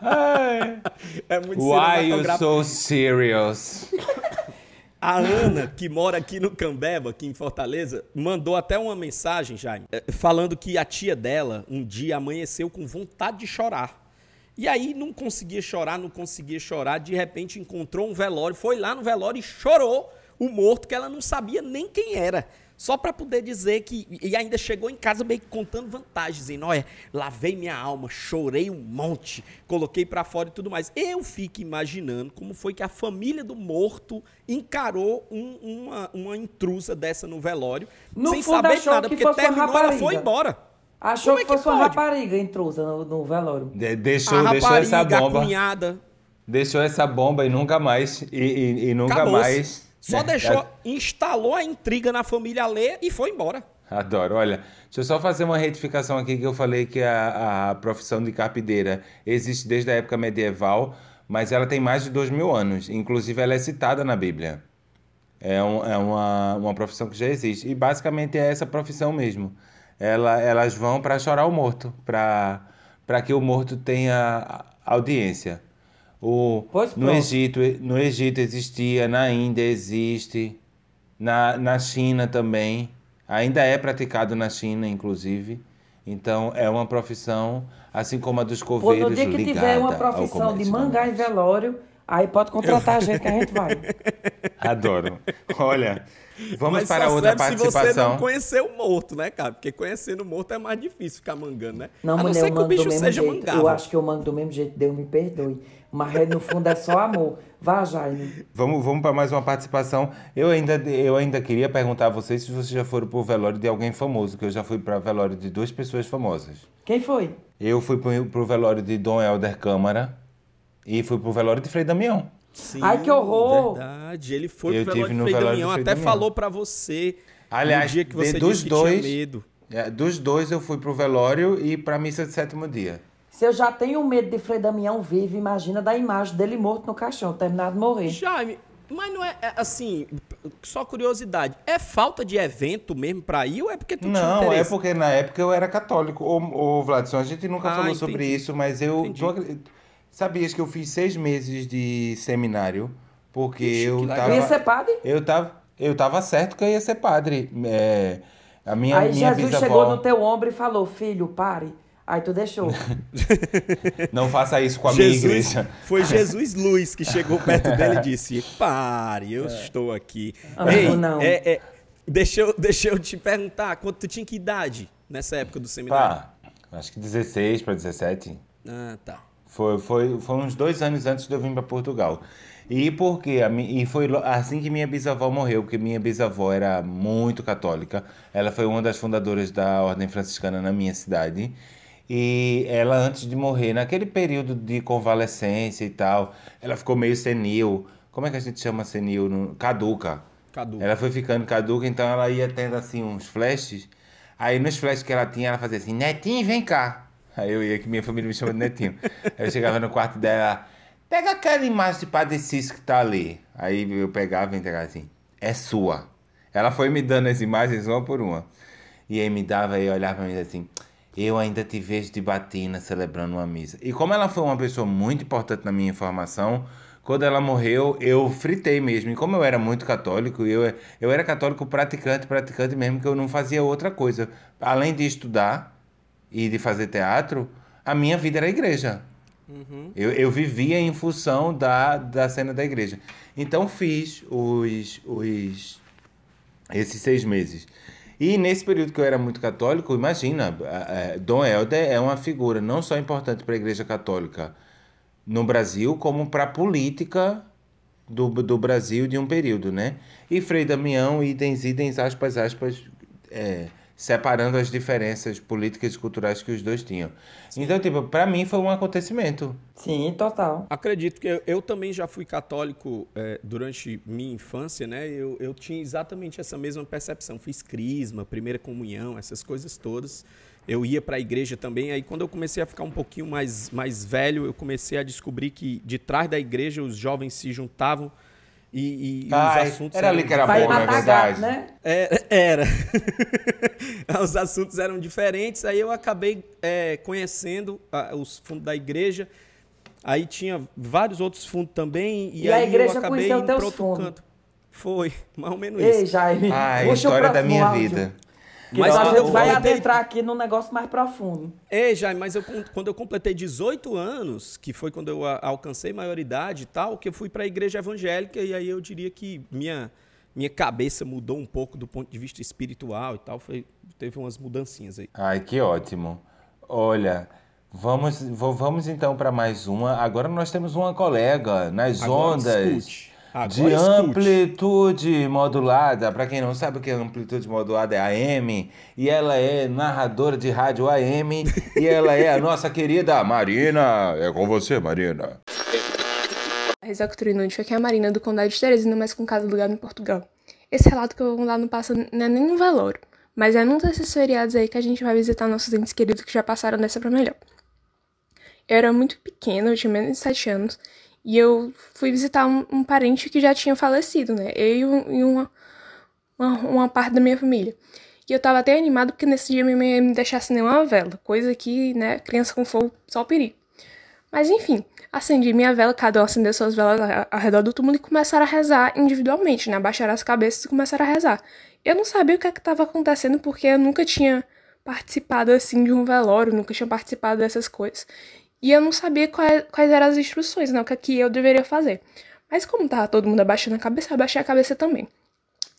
[laughs] é muito Why you so serious? [laughs] A Ana, que mora aqui no Cambeba, aqui em Fortaleza, mandou até uma mensagem, Jaime, eh, falando que a tia dela um dia amanheceu com vontade de chorar. E aí não conseguia chorar, não conseguia chorar, de repente encontrou um velório, foi lá no velório e chorou o morto que ela não sabia nem quem era. Só para poder dizer que. E ainda chegou em casa meio que contando vantagens, dizendo: olha, lavei minha alma, chorei um monte, coloquei para fora e tudo mais. Eu fico imaginando como foi que a família do morto encarou um, uma, uma intrusa dessa no velório, no sem saber nada, porque terminou, ela foi embora. Achou que, é que pode? uma rapariga intrusa no, no velório. De, deixou, a deixou rapariga, essa bomba. A cunhada. Deixou essa bomba e nunca mais. E, e, e nunca mais só é, deixou, é... instalou a intriga na família Lê e foi embora. Adoro. Olha, deixa eu só fazer uma retificação aqui que eu falei que a, a profissão de carpideira existe desde a época medieval, mas ela tem mais de dois mil anos. Inclusive, ela é citada na Bíblia. É, um, é uma, uma profissão que já existe. E basicamente é essa profissão mesmo. Ela, elas vão para chorar o morto, para que o morto tenha audiência. O, pois no, Egito, no Egito existia, na Índia existe, na, na China também. Ainda é praticado na China, inclusive. Então, é uma profissão, assim como a dos coveiros, Pô, no dia que tiver uma profissão de mangá e velório, aí pode contratar a gente que a gente vai. [laughs] Adoro. Olha, Vamos Mas para outra participação. se você não conhecer o morto, né, cara? Porque conhecendo o morto é mais difícil ficar mangando, né? Não, a mulher, não ser que o bicho seja jeito. Eu acho que eu mando do mesmo jeito, Deus me perdoe. Mas no fundo é só amor. Vá, Jaime. Vamos, vamos para mais uma participação. Eu ainda, eu ainda queria perguntar a vocês se vocês já foram para o velório de alguém famoso, que eu já fui para o velório de duas pessoas famosas. Quem foi? Eu fui para o velório de Dom Helder Câmara e fui para o velório de Frei Damião. Sim, Ai, que horror! Verdade, ele foi eu pro velório de Frei Damião, até Damião. falou para você Aliás, no dia que você dos dois, medo. É, dos dois eu fui pro velório e pra missa de sétimo dia. Se eu já tenho medo de Frei Damião vivo, imagina da imagem dele morto no caixão, terminado de morrer. Jaime, mas não é, é, assim, só curiosidade, é falta de evento mesmo pra ir ou é porque tu não, Não, é porque na época eu era católico. Ô, ô Vladson, a gente nunca ah, falou entendi. sobre isso, mas eu... Tu, sabias que eu fiz seis meses de seminário? Porque Ixi, eu tava... Ia ser padre? Eu tava, eu tava certo que eu ia ser padre. É, a minha, Aí minha Jesus bisavó... chegou no teu ombro e falou, filho, pare. Aí tu deixou. [laughs] Não faça isso com a Jesus, minha igreja. Foi Jesus Luz que chegou perto dele e disse: Pare, eu é. estou aqui. Ah, Ei, não. É, é, Deixa eu, deixa eu te perguntar, quanto tu tinha que idade nessa época do seminário? Pá, acho que 16 para 17. Ah, tá. Foi, foi, foi uns dois anos antes de eu vir para Portugal. E porque e foi assim que minha bisavó morreu, porque minha bisavó era muito católica. Ela foi uma das fundadoras da Ordem Franciscana na minha cidade. E ela, antes de morrer, naquele período de convalescência e tal, ela ficou meio senil. Como é que a gente chama senil? Caduca. Caduca. Ela foi ficando caduca, então ela ia tendo assim uns flashes. Aí nos flashes que ela tinha, ela fazia assim: Netinho, vem cá. Aí eu ia, que minha família me chama de Netinho. [laughs] Aí eu chegava no quarto dela, pega aquela imagem de Padre Cícero que tá ali. Aí eu pegava e entregava assim: é sua. Ela foi me dando as imagens uma por uma. E aí me dava e olhava pra mim assim: eu ainda te vejo de batina celebrando uma missa. E como ela foi uma pessoa muito importante na minha formação, quando ela morreu, eu fritei mesmo. E como eu era muito católico, eu, eu era católico praticante, praticante mesmo, que eu não fazia outra coisa. Além de estudar e de fazer teatro, a minha vida era a igreja. Eu, eu vivia em função da, da cena da igreja. Então fiz os, os esses seis meses. E nesse período que eu era muito católico, imagina, Dom Helder é uma figura não só importante para a Igreja Católica no Brasil, como para a política do, do Brasil de um período, né? E Frei Damião, itens, itens, aspas, aspas, eh, separando as diferenças políticas e culturais que os dois tinham. Então, tipo, para mim foi um acontecimento. Sim, total. Acredito que eu, eu também já fui católico é, durante minha infância, né? Eu, eu tinha exatamente essa mesma percepção. Fiz crisma, primeira comunhão, essas coisas todas. Eu ia para a igreja também. Aí, quando eu comecei a ficar um pouquinho mais, mais velho, eu comecei a descobrir que de trás da igreja os jovens se juntavam e, e Ai, os assuntos era ali que era bom, não é matar verdade? né? É, era. [laughs] Os assuntos eram diferentes, aí eu acabei é, conhecendo ah, os fundos da igreja. Aí tinha vários outros fundos também. E, E a aí igreja eu acabei conheceu indo teus para outro fundos. canto. Foi, [laughs] mais ou menos Ei, isso. Jaime, Ai, puxa o história da minha áudio. vida. Mas a eu- gente vai adentrar aqui num negócio mais profundo. Ei, Jaime, mas eu, quando eu completei 18 anos, que foi quando eu a- alcancei maioridade e tal, que eu fui para a igreja evangélica e aí eu diria que minha, minha cabeça mudou um pouco do ponto de vista espiritual e tal. Foi, teve umas mudancinhas aí. Ai, que ótimo. Olha, vamos, vamos então para mais uma. Agora nós temos uma colega nas Agora ondas escute. Agora de escute. amplitude modulada. Para quem não sabe o que é amplitude modulada, é AM. E ela é narradora de rádio AM. e ela é a nossa querida Marina. É com você, Marina. Da Cultura Inútil, aqui é a Marina do Condado de Teresina, mas com casa alugada em Portugal. Esse relato que eu vou contar não passa não é nem no velório, mas é num desses feriados aí que a gente vai visitar nossos entes queridos que já passaram dessa pra melhor. Eu era muito pequena, eu tinha menos de 7 anos, e eu fui visitar um, um parente que já tinha falecido, né? Eu e, um- e uma, uma, uma parte da minha família. E eu tava até animada porque nesse dia minha mãe ia me deixar acender uma vela, coisa que, né, criança com fogo, só o perigo. Mas enfim, acendi minha vela, cada um acendeu suas velas ao redor do túmulo e começaram a rezar individualmente, né? Abaixaram as cabeças e começaram a rezar. Eu não sabia o que é estava acontecendo porque eu nunca tinha participado assim de um velório, nunca tinha participado dessas coisas. E eu não sabia quais, quais eram as instruções, né? O que, é que eu deveria fazer. Mas como tava todo mundo abaixando a cabeça, eu abaixei a cabeça também.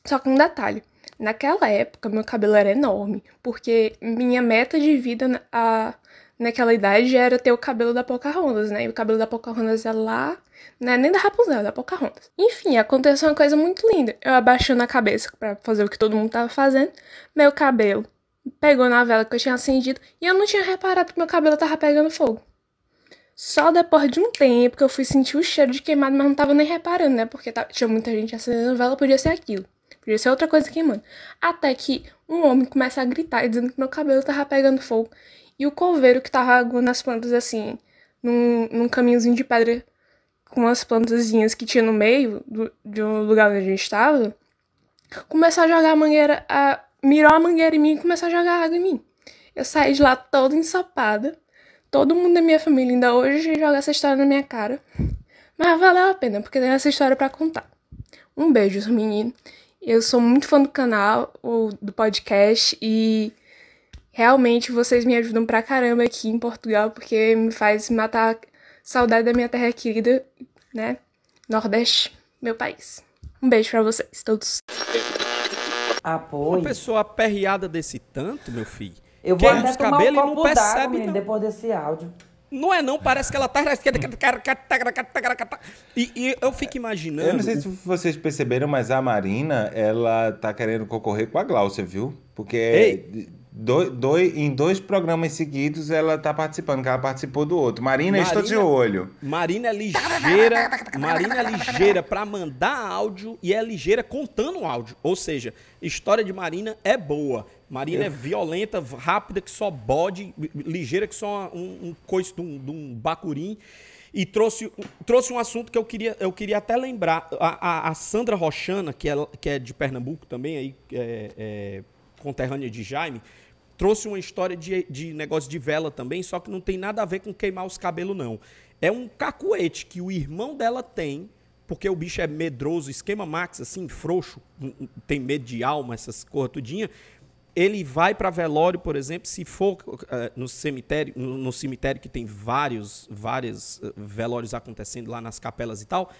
Só que um detalhe. Naquela época, meu cabelo era enorme, porque minha meta de vida a, naquela idade era ter o cabelo da Pocahontas, né? E o cabelo da Pocahontas é lá, não é nem da Rapunzel, é da Pocahontas. Enfim, aconteceu uma coisa muito linda. Eu abaixando a cabeça pra fazer o que todo mundo tava fazendo, meu cabelo pegou na vela que eu tinha acendido e eu não tinha reparado que meu cabelo tava pegando fogo. Só depois de um tempo que eu fui sentir o cheiro de queimado, mas não tava nem reparando, né? Porque tava- tinha muita gente acendendo vela, podia ser aquilo. Podia ser outra coisa queimando. Até que um homem começa a gritar, dizendo que meu cabelo tava pegando fogo. E o coveiro que tava aguando as plantas assim, num, num caminhozinho de pedra com umas plantazinhas que tinha no meio do, de um lugar onde a gente tava, começou a jogar a mangueira, a, mirou a mangueira em mim e começou a jogar água em mim. Eu saí de lá toda ensopada. Todo mundo da minha família ainda hoje joga essa história na minha cara. Mas valeu a pena, porque tem essa história pra contar. Um beijo, menino. Eu sou muito fã do canal, ou do podcast, e realmente vocês me ajudam pra caramba aqui em Portugal, porque me faz matar a saudade da minha terra querida, né? Nordeste, meu país. Um beijo pra vocês todos. Apoio. Uma pessoa aperreada desse tanto, meu filho. Eu vou queima até os tomar um e não copo d'água, percebe, menino, não. depois desse áudio. Não é não, parece que ela tá... E, e eu fico imaginando... Eu não sei se vocês perceberam, mas a Marina, ela tá querendo concorrer com a Glaucia, viu? Porque Ei. Dois, dois, em dois programas seguidos ela tá participando, que ela participou do outro. Marina, estou de Marina- olho. Marina é ligeira, Marina é ligeira pra mandar áudio e é ligeira contando o áudio. Ou seja, história de Marina é boa. Marina é violenta, rápida que só bode, ligeira que só um, um coice de um, de um bacurim. E trouxe, trouxe um assunto que eu queria, eu queria até lembrar. A, a- a Sandra Rochana, que é, que é de Pernambuco também, aí, é, é conterrânea de Jaime, trouxe uma história de, de negócio de vela também, só que não tem nada a ver com queimar os cabelos, não. É um cacuete que o irmão dela tem, porque o bicho é medroso, esquema max, assim, frouxo, tem medo de alma, essas coisas tudinha. Ele vai para velório, por exemplo, se for eh, no cemitério, no, no cemitério que tem vários, vários eh, velórios acontecendo lá nas capelas e tal,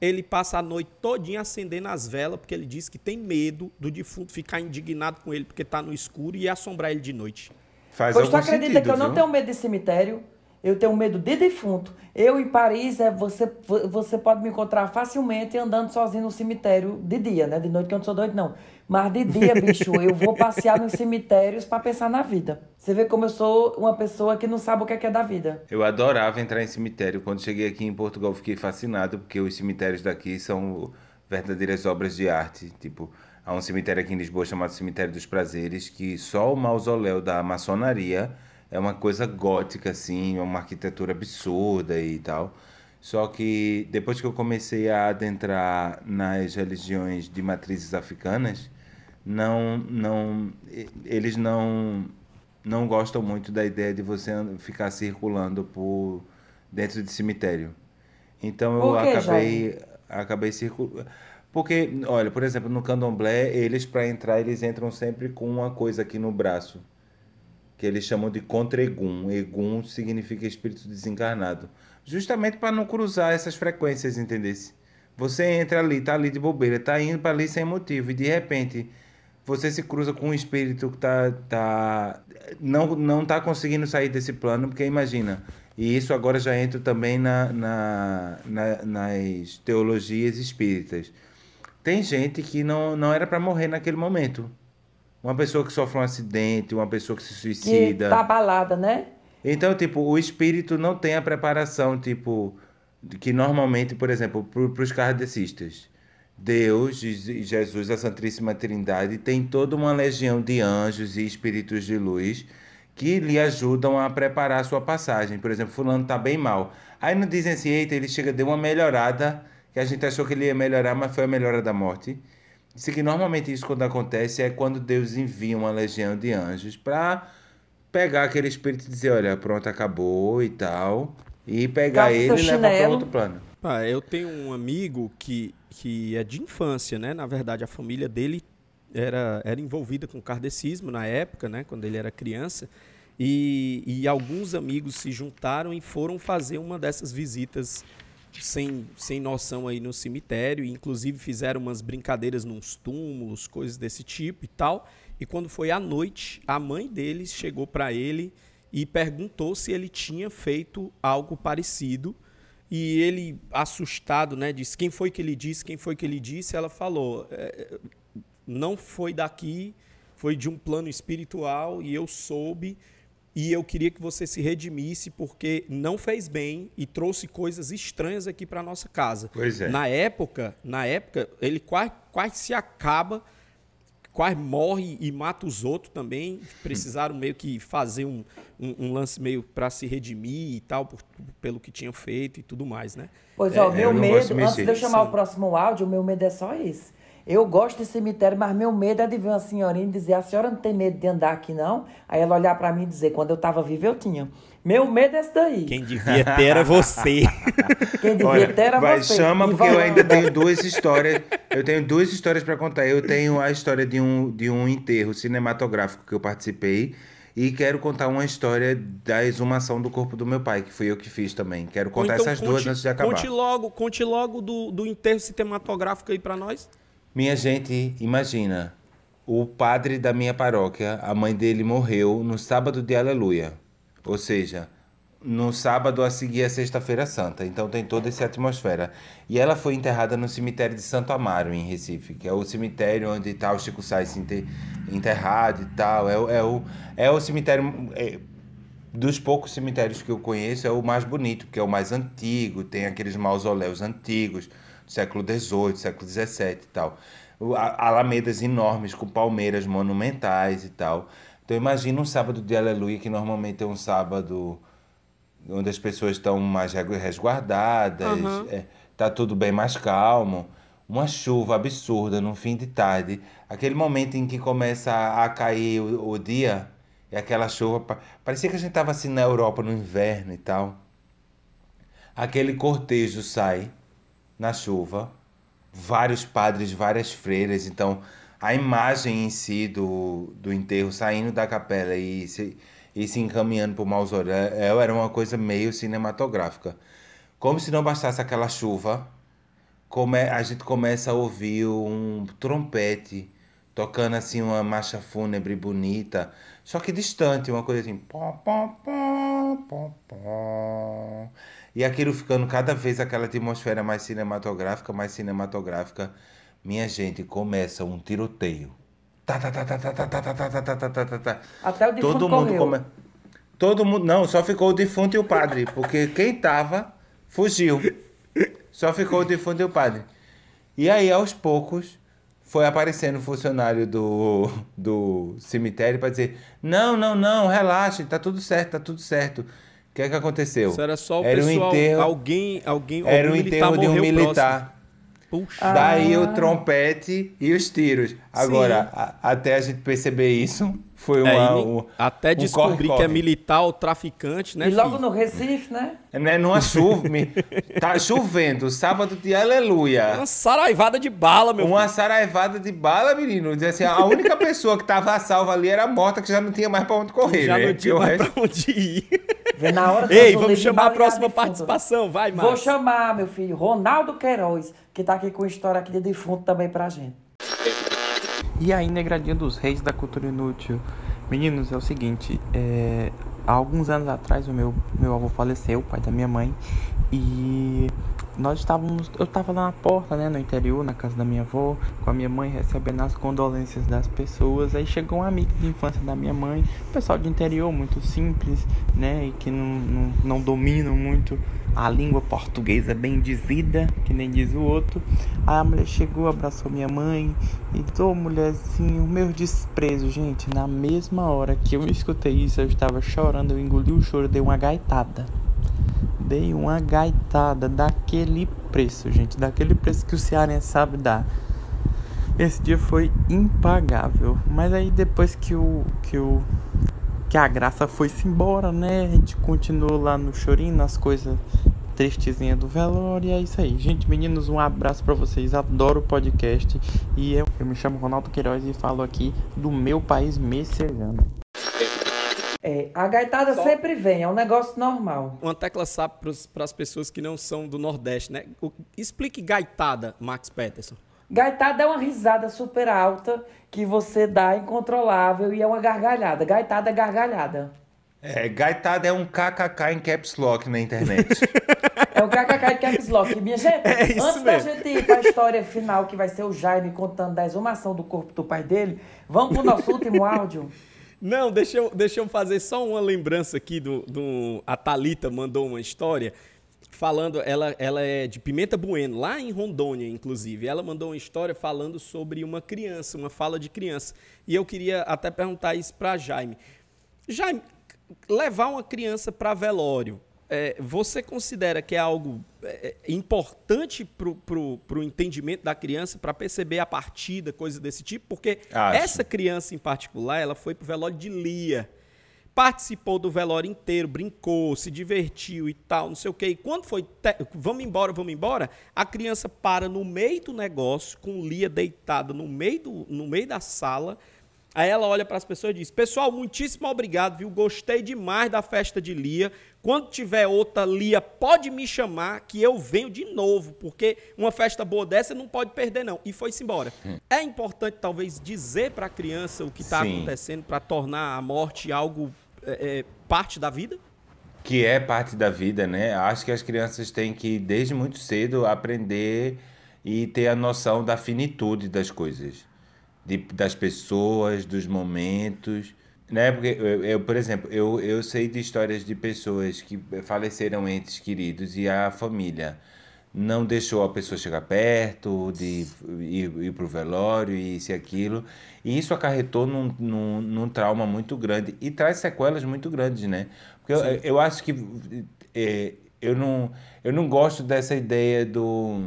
ele passa a noite todinha acendendo as velas, porque ele diz que tem medo do defunto ficar indignado com ele porque tá no escuro e assombrar ele de noite. Faz Pois tu acredita sentido, que eu não tenho medo de cemitério? Eu tenho medo de defunto. Eu em Paris, é, você, você pode me encontrar facilmente andando sozinho no cemitério de dia, né? De noite que eu não sou doido, não. Mas de dia, [laughs] bicho, eu vou passear nos cemitérios pra pensar na vida. Você vê como eu sou uma pessoa que não sabe o que é, que é da vida. Eu adorava entrar em cemitério. Quando cheguei aqui em Portugal, fiquei fascinado, porque os cemitérios daqui são verdadeiras obras de arte. Tipo, há um cemitério aqui em Lisboa chamado Cemitério dos Prazeres, que só o mausoléu da maçonaria é uma coisa gótica, assim, é uma arquitetura absurda e tal. Só que depois que eu comecei a adentrar nas religiões de matrizes africanas, não, não, eles não, não gostam muito da ideia de você ficar circulando por dentro de cemitério. Então eu que, acabei, acabei circulando. Porque, olha, por exemplo, no candomblé, eles para entrar, eles entram sempre com uma coisa aqui no braço, que eles chamam de contra-egum. Egum significa espírito desencarnado. Justamente para não cruzar essas frequências, entendesse? Você entra ali, tá ali de bobeira, tá indo para ali sem motivo, e de repente você se cruza com um espírito que tá, tá não, não tá conseguindo sair desse plano, porque imagina, e isso agora já entra também na, na, na- nas teologias espíritas. Tem gente que não, não era para morrer naquele momento. Uma pessoa que sofre um acidente, uma pessoa que se Que suicida. tá abalada, né? Então, tipo, o espírito não tem a preparação, tipo, que normalmente, por exemplo, para os kardecistas, Deus, Je- Jesus, a Santíssima Trindade, tem toda uma legião de anjos e espíritos de luz que lhe ajudam a preparar a sua passagem. Por exemplo, fulano tá bem mal. Aí não dizem assim, eita, ele chega, deu uma melhorada, que a gente achou que ele ia melhorar, mas foi a melhora da morte. Isso que normalmente isso quando acontece é quando Deus envia uma legião de anjos para pegar aquele espírito e dizer, olha, pronto, acabou e tal, e pegar Calça ele e levar para outro plano. Ah, eu tenho um amigo que, que é de infância, né? Na verdade, a família dele era, era envolvida com kardecismo na época, né? Quando ele era criança. E, e alguns amigos se juntaram e foram fazer uma dessas visitas sem, sem noção aí no cemitério. Inclusive fizeram umas brincadeiras nos túmulos, coisas desse tipo e tal. E quando foi à noite, a mãe deles chegou para ele e perguntou se ele tinha feito algo parecido. E ele, assustado, né, disse: Quem foi que ele disse? Quem foi que ele disse? Ela falou: "É, Não foi daqui, foi de um plano espiritual e eu soube. E eu queria que você se redimisse porque não fez bem e trouxe coisas estranhas aqui para nossa casa. Pois é. Na época, na época, ele quase, quase se acaba, quase morre e mata os outros também. Precisaram meio que fazer um, um, um lance meio para se redimir e tal, por- pelo que tinham feito e tudo mais, né? Pois ó, É, meu eu não medo, antes de eu chamar Sim. o próximo áudio, o meu medo é só esse. Eu gosto de cemitério, mas meu medo é de ver uma senhorinha e dizer: a senhora não tem medo de andar aqui, não? Aí ela olhar pra mim e dizer: quando eu tava viva, eu tinha. Meu medo é esse daí. Quem devia ter era você. [laughs] Quem devia Olha, ter era vai, você. chama porque eu ainda tenho duas histórias. Eu tenho duas histórias para contar. Eu tenho a história de um, de um enterro cinematográfico que eu participei e quero contar uma história da exumação do corpo do meu pai, que fui eu que fiz também. Quero contar então essas duas conte- antes de acabar. Conte logo, conte logo do, do enterro cinematográfico aí para nós. Minha gente, imagina. o padre da minha paróquia, a mãe dele morreu no sábado de Aleluia. Ou seja, no sábado a seguir a Sexta-feira Santa. Então tem toda essa atmosfera. E ela foi enterrada no cemitério de Santo Amaro, em Recife, que é o cemitério onde está o Chico Sainz enterrado e tal. É, o- é, o, é o cemitério. é, dos poucos cemitérios que eu conheço, é o mais bonito, porque é o mais antigo, tem aqueles mausoléus antigos, século XVIII, século XVII e tal. Alamedas enormes, com palmeiras monumentais e tal. Então imagina um sábado de aleluia, que normalmente é um sábado onde as pessoas estão mais resguardadas, Aham. é, tá tudo bem mais calmo. Uma chuva absurda no fim de tarde, aquele momento em que começa a, a cair o, o dia, e aquela chuva, pa- parecia que a gente estava assim na Europa no inverno e tal. Aquele cortejo sai na chuva, vários padres, várias freiras, então a imagem em si do, do enterro saindo da capela e se, e se encaminhando para o mausoléu era uma coisa meio cinematográfica. Como se não bastasse aquela chuva, come, a gente começa a ouvir um trompete tocando assim uma marcha fúnebre bonita, só que distante, uma coisa assim. pó, pó, pó, pó, pó. E aquilo ficando cada vez aquela atmosfera mais cinematográfica, mais cinematográfica. Minha gente, começa um tiroteio. Tá, tá, tá, tá, tá, tá, tá, tá, tá, tá, tá, tá, tá, tá. Até o defunto Todo mundo come... Todo mundo. Não, só ficou o defunto e o padre. Porque quem tava fugiu. Só ficou o defunto e o padre. E aí, aos poucos, foi aparecendo o funcionário do, do cemitério para dizer: Não, não, não, relaxem, tá tudo certo, tá tudo certo. O que é que aconteceu? Isso era só o Era um pessoal, enterro- alguém, alguém, Era o enterro de um militar. Puxa. Daí Ah. o trompete e os tiros. Agora, a- até a gente perceber isso, foi É, uma. nem- um- até um descobrir que é militar ou traficante, né? E logo filho? no Recife, né? Né, numa chuva. tá chovendo, sábado de aleluia. Uma saraivada de bala, meu Uma saraivada de bala, menino. Assim, a única pessoa que tava salva ali era morta, que já não tinha mais pra onde correr. Já né? não tinha mais resto- pra onde ir. Vê na hora Ei, vamos chamar a próxima participação. Vai, Vou Marcos. chamar, meu filho, Ronaldo Queiroz, que tá aqui com história aqui de defunto também pra gente. E aí, negradinha dos reis da cultura inútil. Meninos, é o seguinte, é, há alguns anos atrás o meu, meu avô faleceu, o pai da minha mãe, e nós estávamos, eu estava lá na porta, né, no interior, na casa da minha avó, com a minha mãe recebendo as condolências das pessoas. Aí chegou um amigo de infância da minha mãe, pessoal de interior muito simples, né, e que não, não, não dominam muito a língua portuguesa bem dizida, que nem diz o outro. Aí a mulher chegou, abraçou minha mãe e disse, ô mulherzinho, meu desprezo, gente. Na mesma hora que eu escutei isso, eu estava chorando, eu engoli o choro, dei uma gaitada. Dei uma gaitada daquele preço, gente, daquele preço que o cearense sabe dar. Esse dia foi impagável. Mas aí depois que o que o que a graça foi-se embora, né? A gente continuou lá no chorinho, nas coisas tristezinhas do velório. E é isso aí. Gente, meninos, um abraço pra vocês. Adoro o podcast. E eu, eu me chamo Ronaldo Queiroz e falo aqui do meu país messejando. É, a gaitada sempre vem, é um negócio normal. Uma tecla SAP para as pessoas que não são do Nordeste, né? O- explique gaitada, Max Peterson. Gaitada é uma risada super alta que você dá incontrolável e é uma gargalhada. Gaitada é gargalhada. É, gaitada é um kkk em caps lock na internet. [laughs] É o KKK de Caps Lock. Minha gente, É antes da mesmo. gente ir pra história final, que vai ser o Jaime contando da exumação do corpo do pai dele, vamos pro nosso último áudio. Não, deixa eu, deixa eu fazer só uma lembrança aqui do, do a Talita mandou uma história falando, ela, ela é de Pimenta Bueno, lá em Rondônia, inclusive. Ela mandou uma história falando sobre uma criança, uma fala de criança. E eu queria até perguntar isso para Jaime. Jaime, levar uma criança para velório, é, você considera que é algo é, é, importante para o entendimento da criança, para perceber a partida, coisa desse tipo? Porque Acho. essa criança em particular, ela foi pro velório de Lia. Participou do velório inteiro, brincou, se divertiu e tal, não sei o quê. E quando foi, te- vamos embora, vamos embora, a criança para no meio do negócio, com Lia deitada no meio, do, no meio da sala, Aí ela olha para as pessoas e diz: Pessoal, muitíssimo obrigado, viu? Gostei demais da festa de Lia. Quando tiver outra Lia, pode me chamar que eu venho de novo, porque uma festa boa dessa não pode perder, não. E foi-se embora. Hum. É importante, talvez, dizer para a criança o que está acontecendo para tornar a morte algo é, é, parte da vida? que é parte da vida, né? Acho que as crianças têm que, desde muito cedo, aprender e ter a noção da finitude das coisas, de, das pessoas, dos momentos, né? Porque, eu, eu, por exemplo, eu, eu sei de histórias de pessoas que faleceram entes queridos e a família não deixou a pessoa chegar perto, de ir, ir para o velório e isso e aquilo. E isso acarretou num, num, num trauma muito grande e traz sequelas muito grandes, né? Porque eu, eu acho que é, eu, não, eu não gosto dessa ideia do.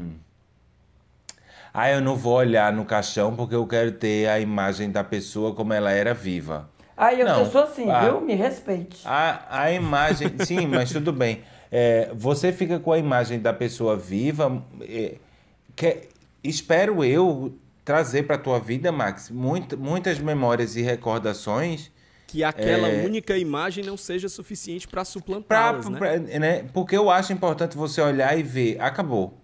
Ah, eu não vou olhar no caixão porque eu quero ter a imagem da pessoa como ela era viva. Aí eu, Não. sou assim, Ah. viu? Me respeite. A, a imagem, [laughs] sim, mas tudo bem. É, você fica com a imagem da pessoa viva. é, que, espero eu trazer para tua vida, Max, muito, muitas memórias e recordações. Que aquela É. única imagem não seja suficiente para Pra, suplantá-las, né? né? Porque eu acho importante você olhar e ver, acabou.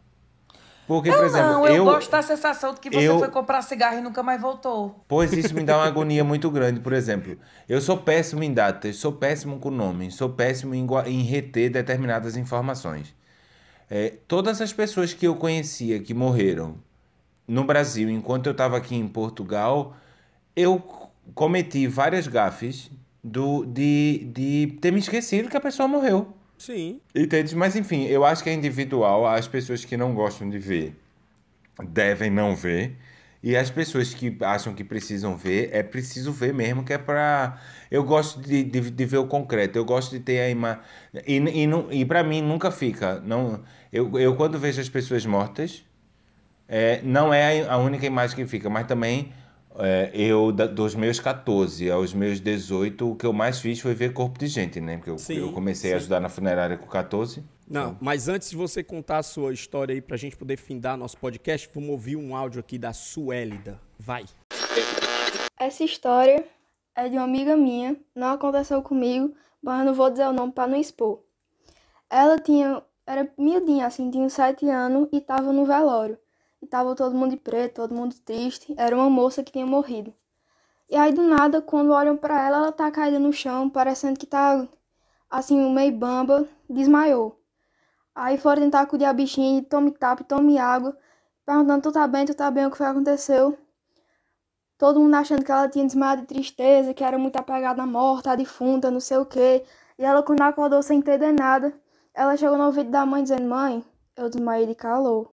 Porque, por Eu exemplo, não, eu, eu, gosto da sensação de que você eu- foi comprar cigarro e nunca mais voltou. Pois isso me dá uma [laughs] agonia muito grande. Por exemplo, eu sou péssimo em datas, sou péssimo com nomes, sou péssimo em, em reter determinadas informações. É, todas as pessoas que eu conhecia que morreram no Brasil enquanto eu estava aqui em Portugal, eu cometi várias gafes do, de, de ter me esquecido que a pessoa morreu. Sim. Entende? Mas enfim, eu acho que é individual. As pessoas que não gostam de ver devem não ver. E as pessoas que acham que precisam ver, é preciso ver mesmo, que é pra. Eu gosto de, de, de ver o concreto, eu gosto de ter a imagem. E, e, não- e para mim nunca fica. Não, eu, eu quando vejo as pessoas mortas, é, não é a única imagem que fica, mas também é, eu, da- dos meus 14 aos meus 18, o que eu mais fiz foi ver corpo de gente, né? Porque eu, Sim, eu comecei a sim. ajudar na funerária com 14. Não, mas antes de você contar a sua história aí pra gente poder findar nosso podcast, vamos ouvir um áudio aqui da Suélida. Vai. Essa história é de uma amiga minha, não aconteceu comigo, mas eu não vou dizer o nome para não expor. Ela tinha, era miudinha, assim, tinha uns sete anos e tava no velório. E tava todo mundo de preto, todo mundo triste. Era uma moça que tinha morrido. E aí, do nada, quando olham pra ela, ela tá caída no chão, parecendo que tá, assim, meio bamba, desmaiou. Aí foram tentar acudir a bichinha, tome tapa, tome água, perguntando, tu tá bem, tu tá bem, o que foi que aconteceu? Todo mundo achando que ela tinha desmaiado de tristeza, que era muito apegada à morte, à defunta, não sei o quê. E ela, quando acordou sem entender nada, ela chegou no ouvido da mãe dizendo, mãe, eu desmaiei de calor.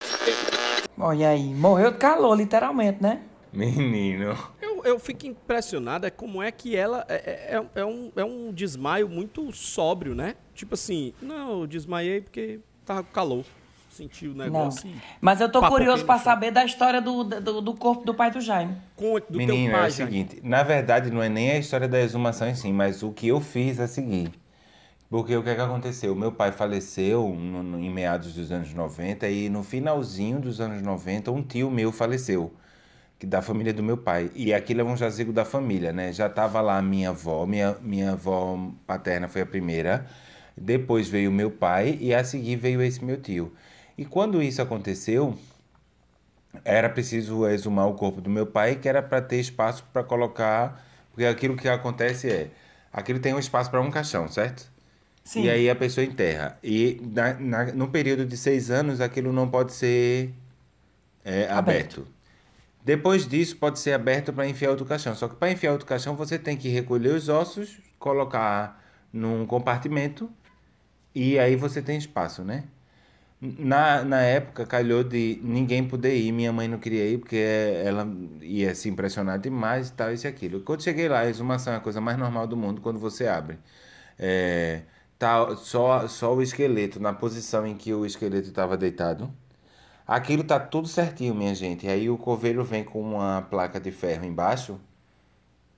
Olha aí, morreu de calor, literalmente, né? Menino. Eu, eu fico impressionado é como é que ela é, é, é um, é um desmaio muito sóbrio, né? Tipo assim, não, eu desmaiei porque tava com calor. Senti o Não. negócio e Mas eu tô curioso chão. saber da história do, do, do corpo do pai do Jaime. Conte do Menino, teu pai, é o Jaime. seguinte, na verdade não é nem a história da exumação em si, mas o que eu fiz é o seguinte. Porque o que é que aconteceu? Meu pai faleceu no- no- em meados dos anos 90 e no finalzinho dos anos 90 um tio meu faleceu, que da família do meu pai. E aquilo é um jazigo da família, né? Já tava lá minha avó, minha, minha avó paterna foi a primeira, depois veio meu pai e a seguir veio esse meu tio. E quando isso aconteceu, era preciso exumar o corpo do meu pai, que era para ter espaço para colocar. Porque aquilo que acontece é. Aquilo tem um espaço para um caixão, certo? Sim. E aí a pessoa enterra. E na, na- no período de seis anos, aquilo não pode ser é, aberto. Depois disso, pode ser aberto para enfiar outro caixão. Só que para enfiar outro caixão, você tem que recolher os ossos, colocar num compartimento e aí você tem espaço, né? Na, na época, calhou de ninguém poder ir. Minha mãe não queria ir porque ela ia se impressionar demais e tal, isso e aquilo. Quando cheguei lá, a exumação é a coisa mais normal do mundo quando você abre. É, tá só, só o esqueleto na posição em que o esqueleto estava deitado. Aquilo tá tudo certinho, minha gente. Aí o coveiro vem com uma placa de ferro embaixo,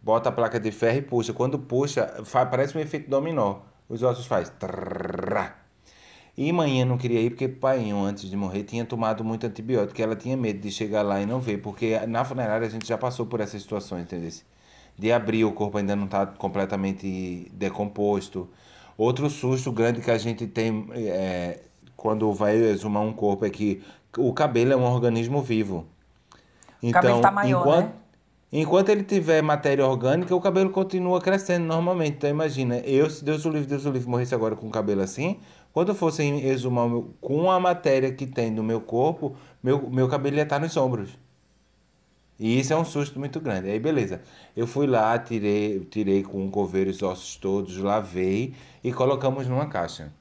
bota a placa de ferro e puxa. Quando puxa, fa- parece um efeito dominó. Os ossos faz. E manhã não queria ir porque painho, antes de morrer, tinha tomado muito antibiótico. Ela tinha medo de chegar lá e não ver, porque na funerária a gente já passou por essas situações, entendeu? de abrir, o corpo ainda não está completamente decomposto. Outro susto grande que a gente tem é, quando vai exumar um corpo é que o cabelo é um organismo vivo. O Então, tá maior, enquanto, né? enquanto ele tiver matéria orgânica, o cabelo continua crescendo normalmente. Então imagina, eu, se Deus o livre, Deus o livre, morresse agora com o cabelo assim, quando eu fosse exumar meu, com a matéria que tem no meu corpo, meu, meu cabelo ia estar nos ombros. E isso é um susto muito grande. Aí beleza. Eu fui lá, tirei, tirei com o coveiro os ossos todos, lavei e colocamos numa caixa.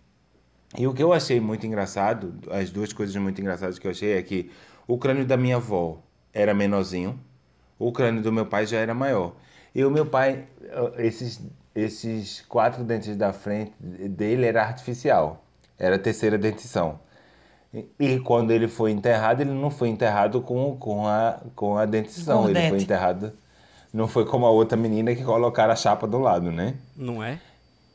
E o que eu achei muito engraçado, as duas coisas muito engraçadas que eu achei é que o crânio da minha avó era menorzinho, o crânio do meu pai já era maior. E o meu pai, eh, esses, esses quatro dentes da frente dele era artificial, era terceira dentição. E, quando ele foi enterrado, ele não foi enterrado com, com, a, com a dentição, Com ele foi dente. enterrado. Não foi como a outra menina que colocaram a chapa do lado, né? Não é?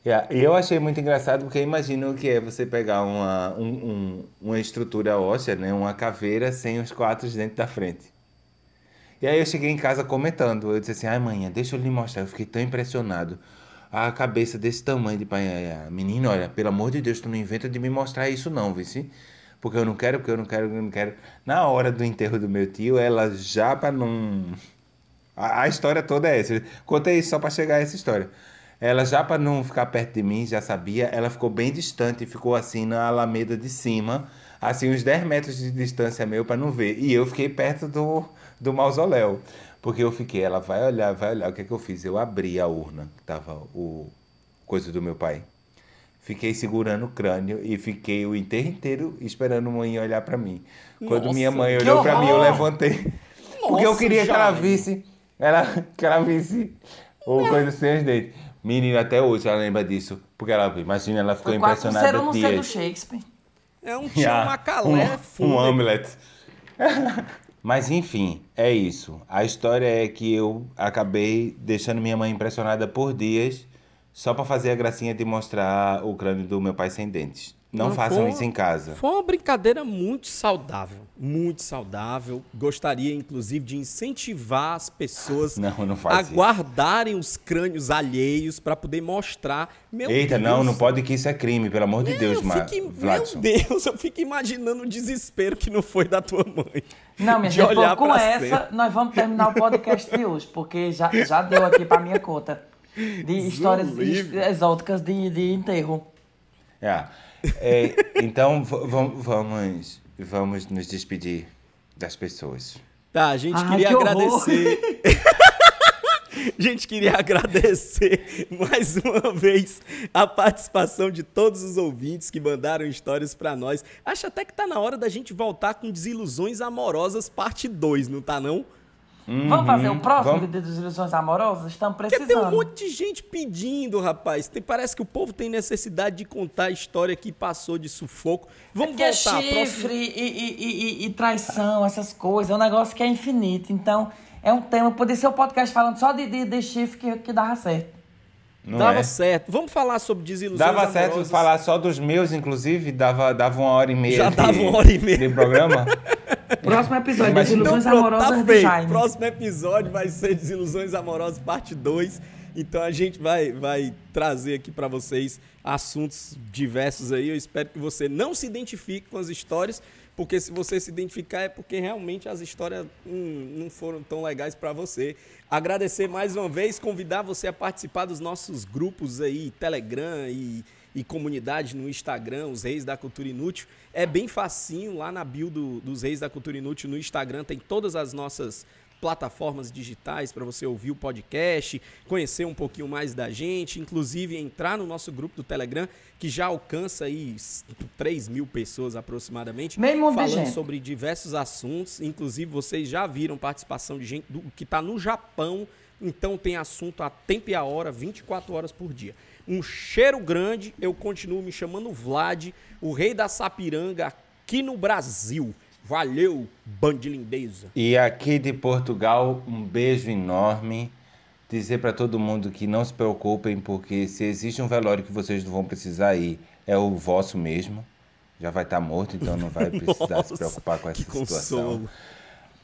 Yeah, E eu achei muito engraçado porque imagina o que é você pegar uma, um- um- uma estrutura óssea, né? Uma caveira sem os quatro dentes da frente. E aí eu cheguei em casa comentando. Eu disse assim, ai mãe, deixa eu lhe mostrar. Eu fiquei tão impressionado. A cabeça desse tamanho de pai. Menino, olha, pelo amor de Deus, tu não inventa de me mostrar isso não, vice. Porque eu não quero, porque eu não quero, eu não quero. Na hora do enterro do meu tio, ela já pra não... A, a história toda é essa. Contei isso só pra chegar a essa história. Ela já para não ficar perto de mim, já sabia, ela ficou bem distante, ficou assim na alameda de cima, assim uns 10 metros de distância meu para não ver. E eu fiquei perto do, do mausoléu, porque eu fiquei, ela vai olhar, vai olhar. O que é que eu fiz? Eu abri a urna, que tava o coisa do meu pai. Fiquei segurando o crânio e fiquei o enterro inteiro esperando a mãe olhar para mim. Quando Nossa, minha mãe olhou para mim, eu levantei. porque eu Nossa, queria que ela visse, ela, que ela visse o coisa sem os dentes. Menina, até hoje ela lembra disso. Porque ela, imagina, ela ficou Foi quase um impressionada ser ou não ser do. Shakespeare. É um Yeah, chamacalé um, fundo. um Hamlet. [laughs] Mas enfim, é isso. A história é que eu acabei deixando minha mãe impressionada por dias só pra fazer a gracinha de mostrar o crânio do meu pai sem dentes. Não, Não, façam foi- isso em casa. Foi uma brincadeira muito saudável, muito saudável. Gostaria, inclusive, de incentivar as pessoas [laughs] Não, não a isso. guardarem os crânios alheios para poder mostrar. Meu Eita, Deus, não, não pode que isso é crime, pelo amor de Deus, eu Ma- fico, Vladson. Meu Deus, eu fico imaginando o desespero que não foi da tua mãe. Não, minha gente, com essa, cena. nós vamos terminar o podcast de hoje, porque já, já deu aqui pra minha conta de histórias exóticas de, de enterro. É. É, então vamos, vamos nos despedir das pessoas. Tá, a gente Ai, queria que agradecer. [laughs] A gente queria agradecer mais uma vez a participação de todos os ouvintes que mandaram histórias pra nós. Acho até que tá na hora da gente voltar com Desilusões Amorosas parte 2, não tá não? Vamos fazer o próximo Uhum. Vamos. de Desilusões Amorosas? Estamos Porque tem um precisando. monte de gente pedindo, rapaz. Tem- parece que o povo tem necessidade de contar a história que passou de sufoco. Vamos Porque é voltar. chifre próximo- e, e- e- e- e traição, essas coisas, é um negócio que é infinito. Então, é um tema, poderia ser um podcast falando só de, de, de chifre que, que dava certo. Não Dava é? certo. Vamos falar sobre desilusões Dava certo amorosas. falar só dos meus, inclusive, dava, dava uma hora e meia. Já de, dava uma hora e meia. De programa. [laughs] Próximo episódio, Mas Desilusões Então, pronto, Amorosas tá. Jaime. Próximo episódio vai ser Desilusões Amorosas parte 2. Então a gente vai, vai trazer aqui pra vocês assuntos diversos aí. Eu espero que você não se identifique com as histórias, porque se você se identificar é porque realmente as histórias hum, não foram tão legais pra você. Agradecer mais uma vez, convidar você a participar dos nossos grupos aí, Telegram e, e comunidade no Instagram, os Reis da Cultura Inútil. É bem facinho, lá na bio do- dos Reis da Cultura Inútil no Instagram tem todas as nossas plataformas digitais para você ouvir o podcast, conhecer um pouquinho mais da gente, inclusive entrar no nosso grupo do Telegram, que já alcança aí s- 3 mil pessoas aproximadamente, de falando sobre diversos assuntos. Inclusive, vocês já viram participação de gente do, que está no Japão, então tem assunto a tempo e a hora, 24 horas por dia. Um cheiro grande, eu continuo me chamando Vlad, o rei da Sapiranga aqui no Brasil. Valeu, bandilindeza. E aqui de Portugal, um beijo enorme. Dizer para todo mundo que não se preocupem, porque se existe um velório que vocês não vão precisar ir, é o vosso mesmo. Já vai estar morto, então não vai [laughs] precisar Nossa, se preocupar com essa situação. consolo.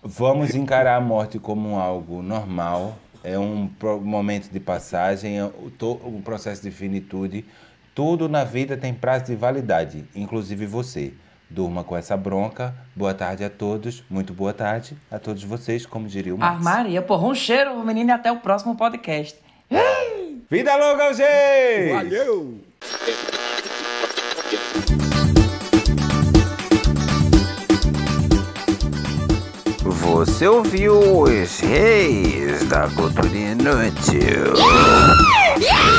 Vamos encarar a morte como algo normal, é um momento de passagem, é um processo de finitude. Tudo na vida tem prazo de validade, inclusive você. Durma com essa bronca. Boa tarde a todos. Muito boa tarde a todos vocês, como diria o Ah, Max. Maria, porra, um cheiro, menino, e até o próximo podcast. Vida longa, gente! Valeu! Você ouviu os reis da cultura inútil. Yeah!